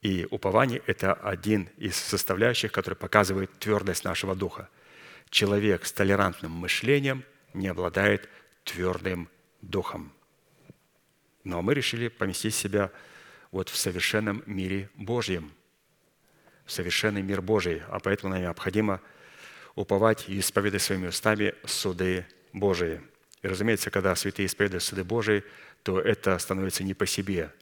Speaker 2: И упование – это один из составляющих, который показывает твердость нашего духа. Человек с толерантным мышлением не обладает твердым духом. Но мы решили поместить себя вот в совершенном мире Божьем, в совершенный мир Божий, а поэтому нам необходимо уповать и исповедовать своими устами суды Божии. И, разумеется, когда святые исповедуют суды Божии, то это становится не по себе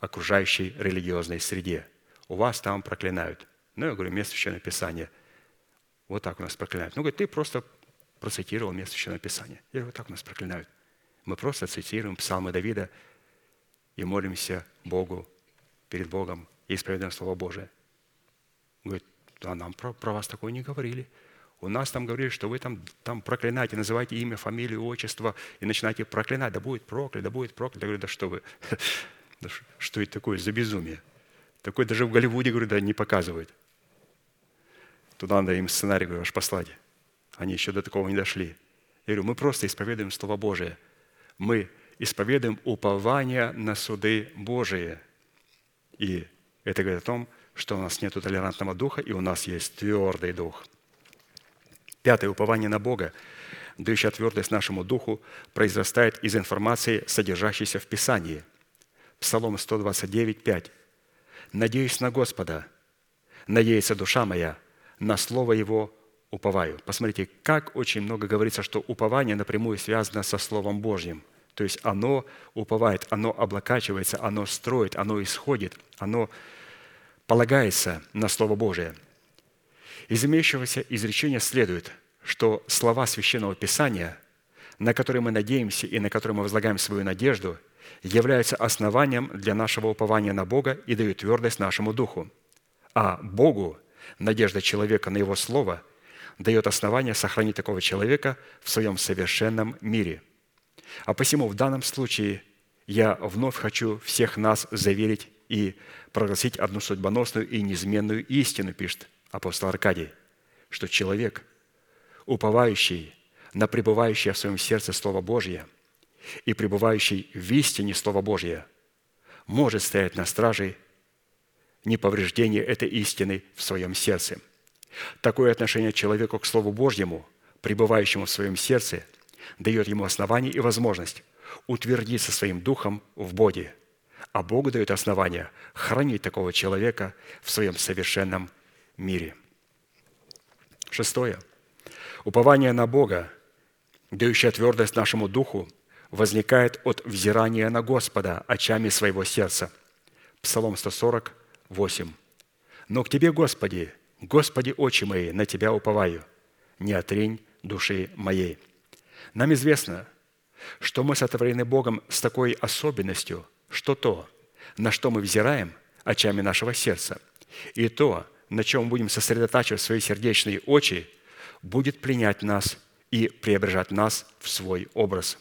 Speaker 2: окружающей религиозной среде. У вас там проклинают. Ну, я говорю, место Священного Писания. Вот так у нас проклинают. Ну, говорит, ты просто процитировал место Священного Писания. Я говорю, вот так у нас проклинают. Мы просто цитируем псалмы Давида, и молимся Богу перед Богом и исповедуем Слово Божие. Говорит, а нам про, про вас такое не говорили. У нас там говорили, что вы там, там проклинаете, называете имя, фамилию, отчество и начинаете проклинать. Да будет проклят, да будет проклят. Я говорю, да что вы, (laughs) что это такое за безумие? Такое даже в Голливуде, говорю, да не показывают. Туда надо им сценарий, говорю, аж послать. Они еще до такого не дошли. Я говорю, мы просто исповедуем Слово Божие. Мы исповедуем упование на суды Божии. И это говорит о том, что у нас нет толерантного духа, и у нас есть твердый дух. Пятое. Упование на Бога, дающая твердость нашему духу, произрастает из информации, содержащейся в Писании. Псалом 129, 5. «Надеюсь на Господа, надеется душа моя, на Слово Его уповаю». Посмотрите, как очень много говорится, что упование напрямую связано со Словом Божьим – то есть оно уповает, оно облокачивается, оно строит, оно исходит, оно полагается на Слово Божие. Из имеющегося изречения следует, что слова Священного Писания, на которые мы надеемся и на которые мы возлагаем свою надежду, являются основанием для нашего упования на Бога и дают твердость нашему духу. А Богу надежда человека на Его Слово дает основание сохранить такого человека в своем совершенном мире – а посему в данном случае я вновь хочу всех нас заверить и прогласить одну судьбоносную и неизменную истину, пишет апостол Аркадий, что человек, уповающий на пребывающее в своем сердце Слово Божье и пребывающий в истине Слово Божье, может стоять на страже неповреждения этой истины в своем сердце. Такое отношение человеку к Слову Божьему, пребывающему в своем сердце, дает ему основание и возможность утвердиться своим духом в Боге, а Бог дает основание хранить такого человека в своем совершенном мире. Шестое. Упование на Бога, дающее твердость нашему духу, возникает от взирания на Господа очами своего сердца. Псалом 148. «Но к Тебе, Господи, Господи, очи мои, на Тебя уповаю, не отрень души моей». Нам известно, что мы сотворены Богом с такой особенностью, что то, на что мы взираем очами нашего сердца, и то, на чем будем сосредотачивать свои сердечные очи, будет пленять нас и преображать нас в свой образ.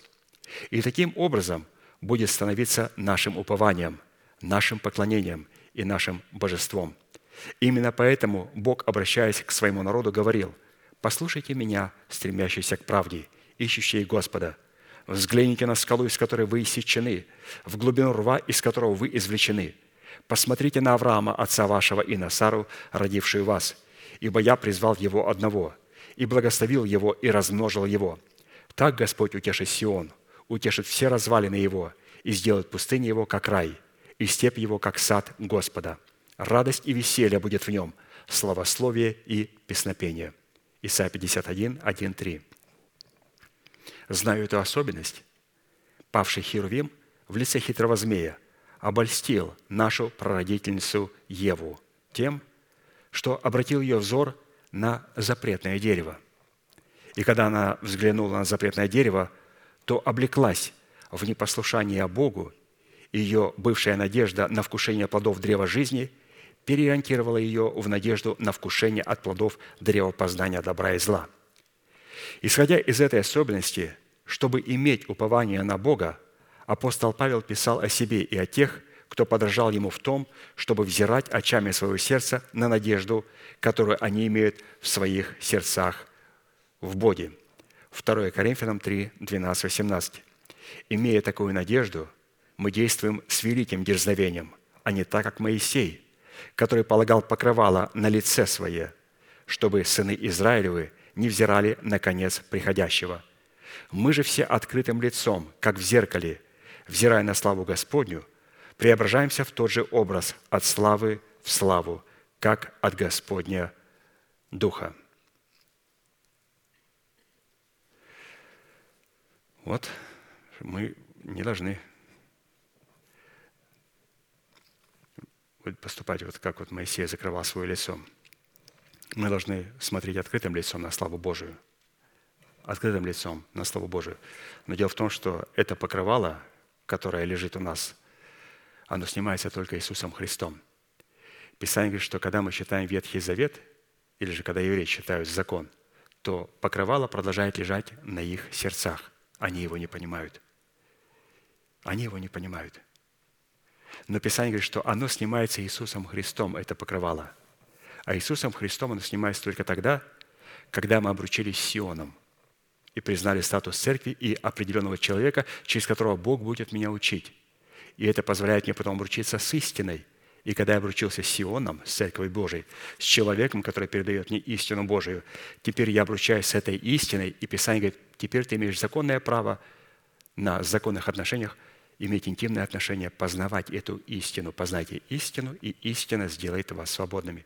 Speaker 2: И таким образом будет становиться нашим упованием, нашим поклонением и нашим божеством. Именно поэтому Бог, обращаясь к своему народу, говорил, «Послушайте меня, стремящиеся к правде, ищущие Господа. Взгляните на скалу, из которой вы иссечены, в глубину рва, из которого вы извлечены. Посмотрите на Авраама, отца вашего, и на Сару, родившую вас. Ибо я призвал его одного, и благословил его, и размножил его. Так Господь утешит Сион, утешит все развалины его, и сделает пустыню его, как рай, и степь его, как сад Господа. Радость и веселье будет в нем, славословие и песнопение». Исайя 51, 1, 3. Знаю эту особенность. Павший Херувим в лице хитрого змея обольстил нашу прародительницу Еву тем, что обратил ее взор на запретное дерево. И когда она взглянула на запретное дерево, то облеклась в непослушание Богу, ее бывшая надежда на вкушение плодов древа жизни переориентировала ее в надежду на вкушение от плодов древа познания добра и зла. Исходя из этой особенности, чтобы иметь упование на Бога, апостол Павел писал о себе и о тех, кто подражал ему в том, чтобы взирать очами своего сердца на надежду, которую они имеют в своих сердцах в Боге. 2 Коринфянам 3, 12, 18. «Имея такую надежду, мы действуем с великим дерзновением, а не так, как Моисей, который полагал покрывало на лице свое, чтобы сыны Израилевы не взирали на конец приходящего. Мы же все открытым лицом, как в зеркале, взирая на славу Господню, преображаемся в тот же образ от славы в славу, как от Господня Духа. Вот мы не должны поступать вот как вот Моисей закрывал свое лицо. Мы должны смотреть открытым лицом на славу Божию. Открытым лицом на славу Божию. Но дело в том, что это покрывало, которое лежит у нас, оно снимается только Иисусом Христом. Писание говорит, что когда мы читаем Ветхий Завет, или же когда евреи читают закон, то покрывало продолжает лежать на их сердцах. Они его не понимают. Они его не понимают. Но Писание говорит, что оно снимается Иисусом Христом, это покрывало. А Иисусом Христом оно снимается только тогда, когда мы обручились с Сионом и признали статус церкви и определенного человека, через которого Бог будет меня учить. И это позволяет мне потом обручиться с истиной. И когда я обручился с Сионом, с Церковью Божией, с человеком, который передает мне истину Божию, теперь я обручаюсь с этой истиной, и Писание говорит, теперь ты имеешь законное право на законных отношениях иметь интимные отношения, познавать эту истину. Познайте истину, и истина сделает вас свободными.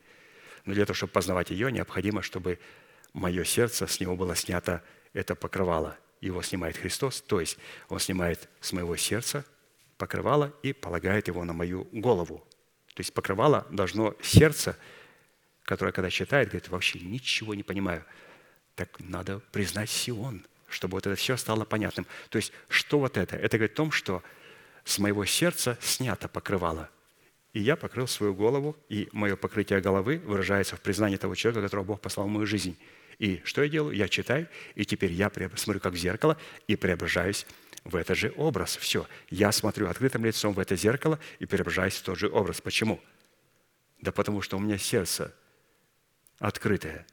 Speaker 2: Но для того, чтобы познавать ее, необходимо, чтобы мое сердце, с него было снято это покрывало. Его снимает Христос, то есть Он снимает с моего сердца покрывало и полагает его на мою голову. То есть покрывало должно сердце, которое, когда читает, говорит, вообще ничего не понимаю. Так надо признать Сион, чтобы вот это все стало понятным. То есть что вот это? Это говорит о том, что с моего сердца снято покрывало. И я покрыл свою голову, и мое покрытие головы выражается в признании того человека, которого Бог послал в мою жизнь. И что я делаю? Я читаю, и теперь я смотрю как в зеркало и преображаюсь в этот же образ. Все. Я смотрю открытым лицом в это зеркало и преображаюсь в тот же образ. Почему? Да потому что у меня сердце открытое.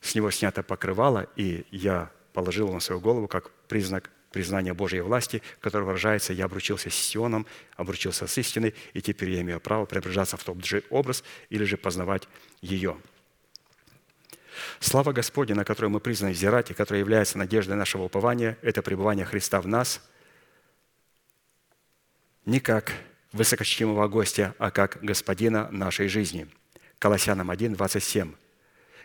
Speaker 2: С него снято покрывало, и я положил на свою голову как признак признания Божьей власти, который выражается «я обручился с Сионом, обручился с истиной, и теперь я имею право преображаться в тот же образ или же познавать ее». Слава Господня, на которую мы призваны взирать и которая является надеждой нашего упования, это пребывание Христа в нас не как высокочтимого гостя, а как господина нашей жизни. Колоссянам 1, 27.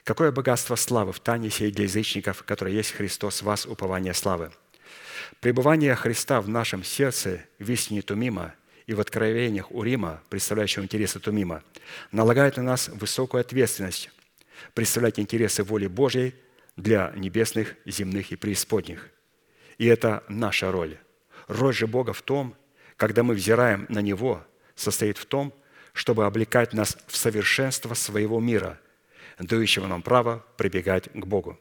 Speaker 2: «Какое богатство славы в тайне сей для язычников, которое есть Христос в вас, упование славы». Пребывание Христа в нашем сердце в истине Тумима и в откровениях Урима, представляющего интересы Тумима, налагает на нас высокую ответственность представлять интересы воли Божьей для небесных, земных и преисподних. И это наша роль. Роль же Бога в том, когда мы взираем на Него, состоит в том, чтобы облекать нас в совершенство своего мира, дающего нам право прибегать к Богу.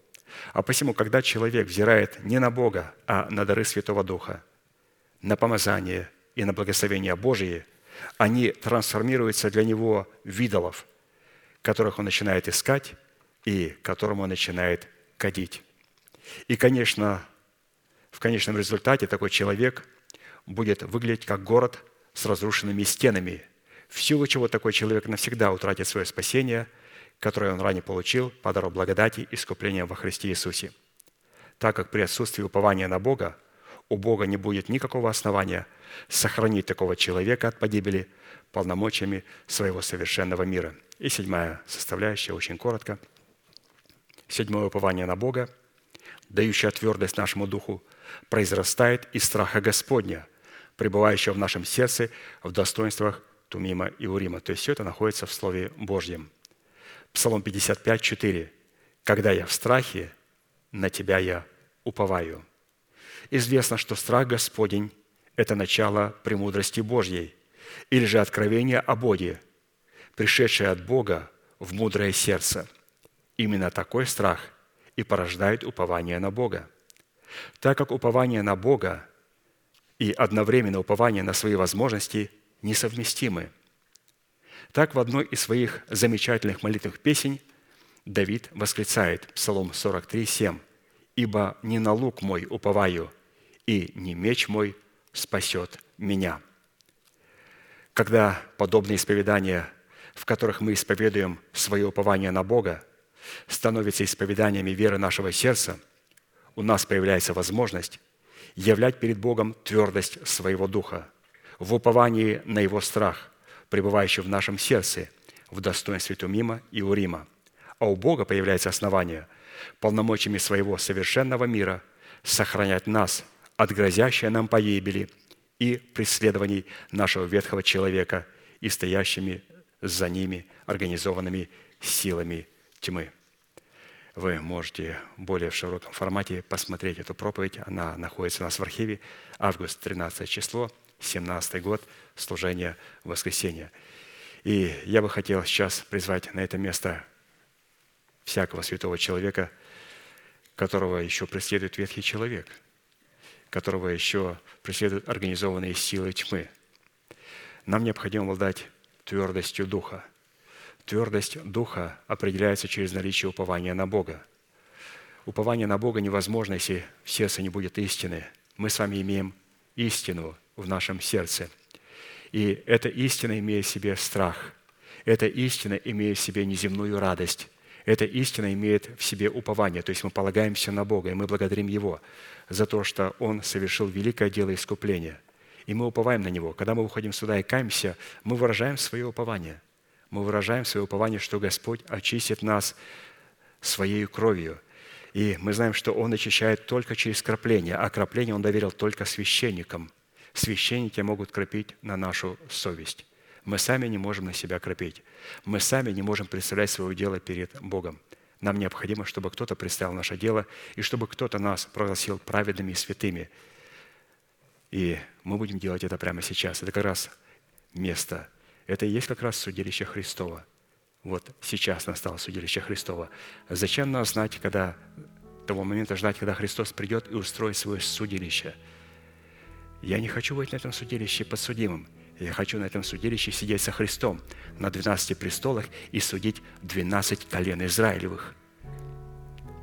Speaker 2: А посему, когда человек взирает не на Бога, а на дары Святого Духа, на помазание и на благословение Божие, они трансформируются для него в идолов, которых он начинает искать и которому он начинает кадить. И, конечно, в конечном результате такой человек будет выглядеть как город с разрушенными стенами, в силу чего такой человек навсегда утратит свое спасение, которое он ранее получил по дару благодати и искупления во Христе Иисусе. Так как при отсутствии упования на Бога у Бога не будет никакого основания сохранить такого человека от погибели полномочиями своего совершенного мира. И седьмая составляющая, очень коротко. Седьмое упование на Бога, дающее твердость нашему духу, произрастает из страха Господня, пребывающего в нашем сердце в достоинствах Тумима и Урима. То есть все это находится в Слове Божьем. Псалом 55, 4. «Когда я в страхе, на Тебя я уповаю». Известно, что страх Господень – это начало премудрости Божьей, или же откровение о Боге, пришедшее от Бога в мудрое сердце. Именно такой страх и порождает упование на Бога. Так как упование на Бога и одновременно упование на свои возможности несовместимы. Так в одной из своих замечательных молитвных песен Давид восклицает, Псалом 43, 7, «Ибо не на лук мой уповаю, и не меч мой спасет меня». Когда подобные исповедания, в которых мы исповедуем свое упование на Бога, становятся исповеданиями веры нашего сердца, у нас появляется возможность являть перед Богом твердость своего духа в уповании на Его страх, пребывающий в нашем сердце, в достоинстве Тумима и Урима. А у Бога появляется основание полномочиями своего совершенного мира сохранять нас от грозящей нам погибели и преследований нашего ветхого человека и стоящими за ними организованными силами тьмы. Вы можете более в широком формате посмотреть эту проповедь. Она находится у нас в архиве. Август 13 число, 17 год, служение воскресенья. И я бы хотел сейчас призвать на это место всякого святого человека, которого еще преследует ветхий человек, которого еще преследуют организованные силы тьмы. Нам необходимо обладать твердостью духа – Твердость духа определяется через наличие упования на Бога. Упование на Бога невозможно, если в сердце не будет истины. Мы с вами имеем истину в нашем сердце. И эта истина имеет в себе страх. Эта истина имеет в себе неземную радость. Эта истина имеет в себе упование. То есть мы полагаемся на Бога, и мы благодарим Его за то, что Он совершил великое дело искупления. И мы уповаем на Него. Когда мы выходим сюда и каемся, мы выражаем свое упование – мы выражаем свое упование, что Господь очистит нас своей кровью. И мы знаем, что Он очищает только через крапление, а крапление Он доверил только священникам. Священники могут кропить на нашу совесть. Мы сами не можем на себя кропить. Мы сами не можем представлять свое дело перед Богом. Нам необходимо, чтобы кто-то представил наше дело, и чтобы кто-то нас прогласил праведными и святыми. И мы будем делать это прямо сейчас. Это как раз место – это и есть как раз судилище Христова. Вот сейчас настало судилище Христова. Зачем нас знать, когда того момента ждать, когда Христос придет и устроит свое судилище. Я не хочу быть на этом судилище подсудимым. Я хочу на этом судилище сидеть со Христом на 12 престолах и судить 12 колен Израилевых.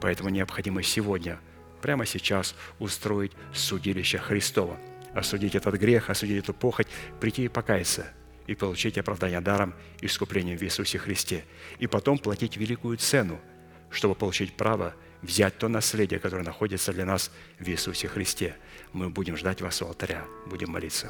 Speaker 2: Поэтому необходимо сегодня, прямо сейчас, устроить судилище Христова, осудить этот грех, осудить эту похоть, прийти и покаяться – и получить оправдание даром искуплением в Иисусе Христе. И потом платить великую цену, чтобы получить право взять то наследие, которое находится для нас в Иисусе Христе. Мы будем ждать вас у алтаря, будем молиться.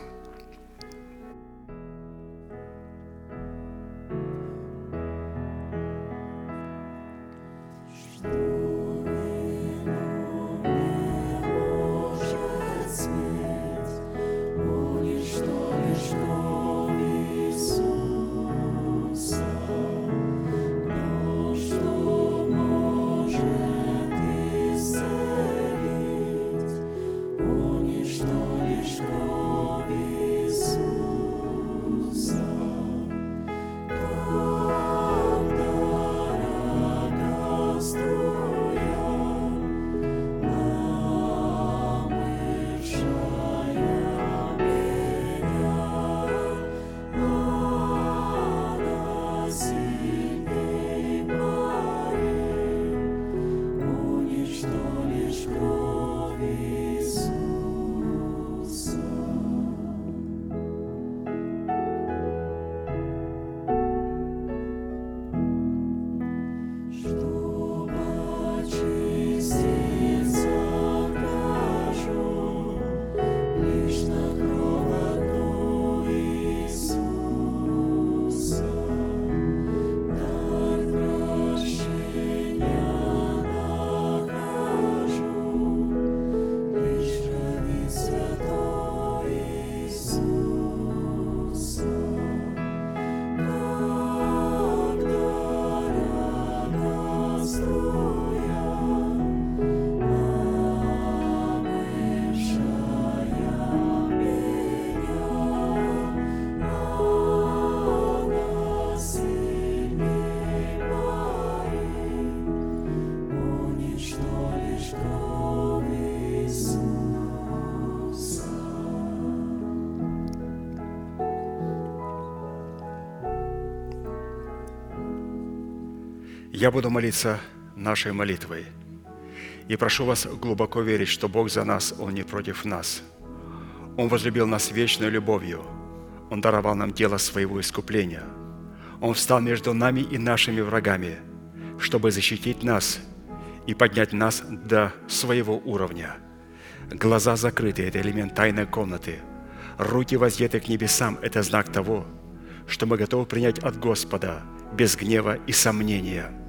Speaker 2: Я буду молиться нашей молитвой. И прошу вас глубоко верить, что Бог за нас, Он не против нас. Он возлюбил нас вечной любовью. Он даровал нам дело своего искупления. Он встал между нами и нашими врагами, чтобы защитить нас и поднять нас до своего уровня. Глаза закрыты – это элемент тайной комнаты. Руки воздеты к небесам – это знак того, что мы готовы принять от Господа без гнева и сомнения –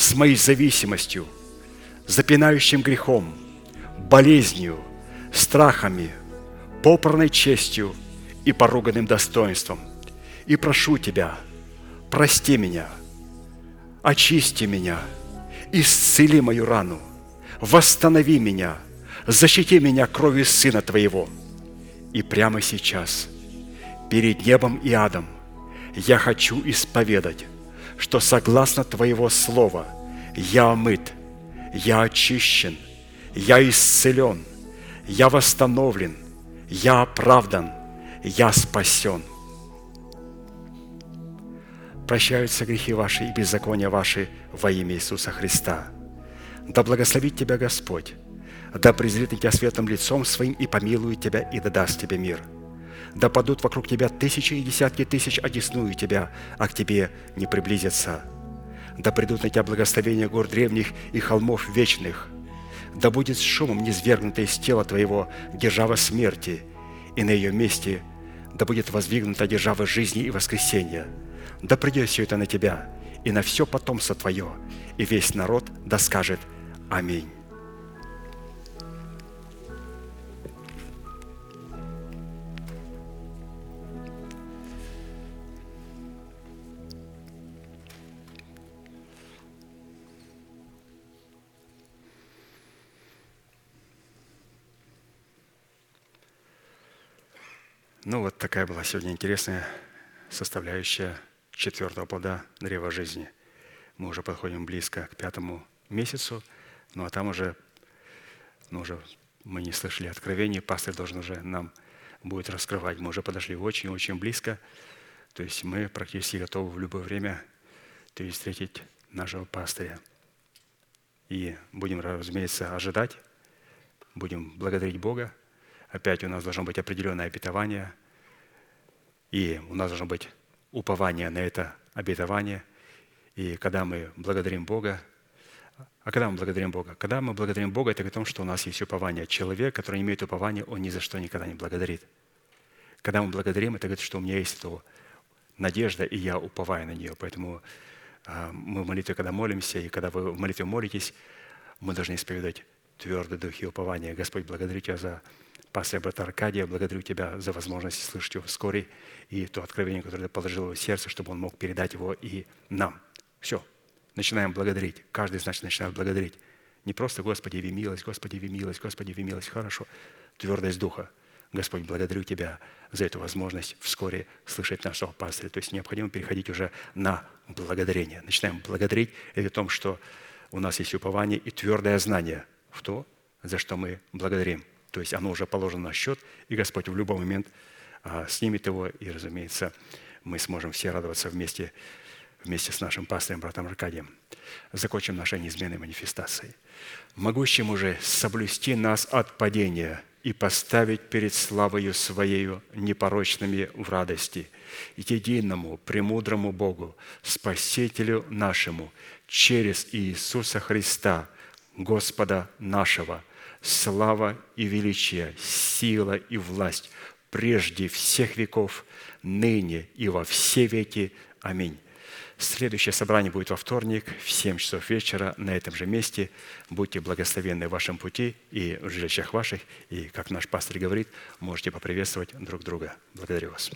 Speaker 2: с моей зависимостью, запинающим грехом, болезнью, страхами, попранной честью и поруганным достоинством. И прошу Тебя, прости меня, очисти меня, исцели мою рану, восстанови меня, защити меня кровью Сына Твоего. И прямо сейчас, перед небом и адом, я хочу исповедать что согласно Твоего Слова я омыт, я очищен, я исцелен, я восстановлен, я оправдан, я спасен. Прощаются грехи ваши и беззакония ваши во имя Иисуса Христа. Да благословит тебя Господь, да презрит тебя светлым лицом своим и помилует тебя и да даст тебе мир – да падут вокруг тебя тысячи и десятки тысяч, одесную тебя, а к тебе не приблизятся. Да придут на тебя благословения гор древних и холмов вечных. Да будет с шумом низвергнута из тела твоего держава смерти, и на ее месте да будет воздвигнута держава жизни и воскресения. Да придет все это на тебя и на все потомство твое, и весь народ да скажет Аминь. Ну, вот такая была сегодня интересная составляющая четвертого плода древа жизни. Мы уже подходим близко к пятому месяцу, ну а там уже, ну, уже мы не слышали откровений, пастор должен уже нам будет раскрывать. Мы уже подошли очень-очень близко, то есть мы практически готовы в любое время то есть встретить нашего пастыря. И будем, разумеется, ожидать, будем благодарить Бога. Опять у нас должно быть определенное обетование, и у нас должно быть упование на это обетование. И когда мы благодарим Бога, а когда мы благодарим Бога? Когда мы благодарим Бога, это о том, что у нас есть упование. Человек, который не имеет упования, он ни за что никогда не благодарит. Когда мы благодарим, это говорит, что у меня есть это надежда, и я уповаю на нее. Поэтому а, мы в молитве, когда молимся, и когда вы в молитве молитесь, мы должны исповедовать твердый дух и упование. Господь, благодарю Тебя за пастыря брата Аркадия, благодарю Тебя за возможность слышать его вскоре и то откровение, которое Ты положил в его сердце, чтобы он мог передать его и нам. Все, начинаем благодарить. Каждый из нас начинает благодарить. Не просто «Господи, яви милость, Господи, яви милость, Господи, яви милость». Хорошо. Твердость духа. Господь, благодарю Тебя за эту возможность вскоре слышать нашего пастыря. То есть необходимо переходить уже на благодарение. Начинаем благодарить. Это о том, что у нас есть упование и твердое знание в то, за что мы благодарим. То есть оно уже положено на счет, и Господь в любой момент а, снимет его, и, разумеется, мы сможем все радоваться вместе, вместе с нашим пастором, братом Аркадием. Закончим нашей неизменной манифестацией. Могущим уже соблюсти нас от падения – и поставить перед славою Своею непорочными в радости, единому, премудрому Богу, Спасителю нашему, через Иисуса Христа, Господа нашего, слава и величие, сила и власть прежде всех веков, ныне и во все веки. Аминь. Следующее собрание будет во вторник в 7 часов вечера на этом же месте. Будьте благословенны в вашем пути и в жилищах ваших. И, как наш пастор говорит, можете поприветствовать друг друга. Благодарю вас.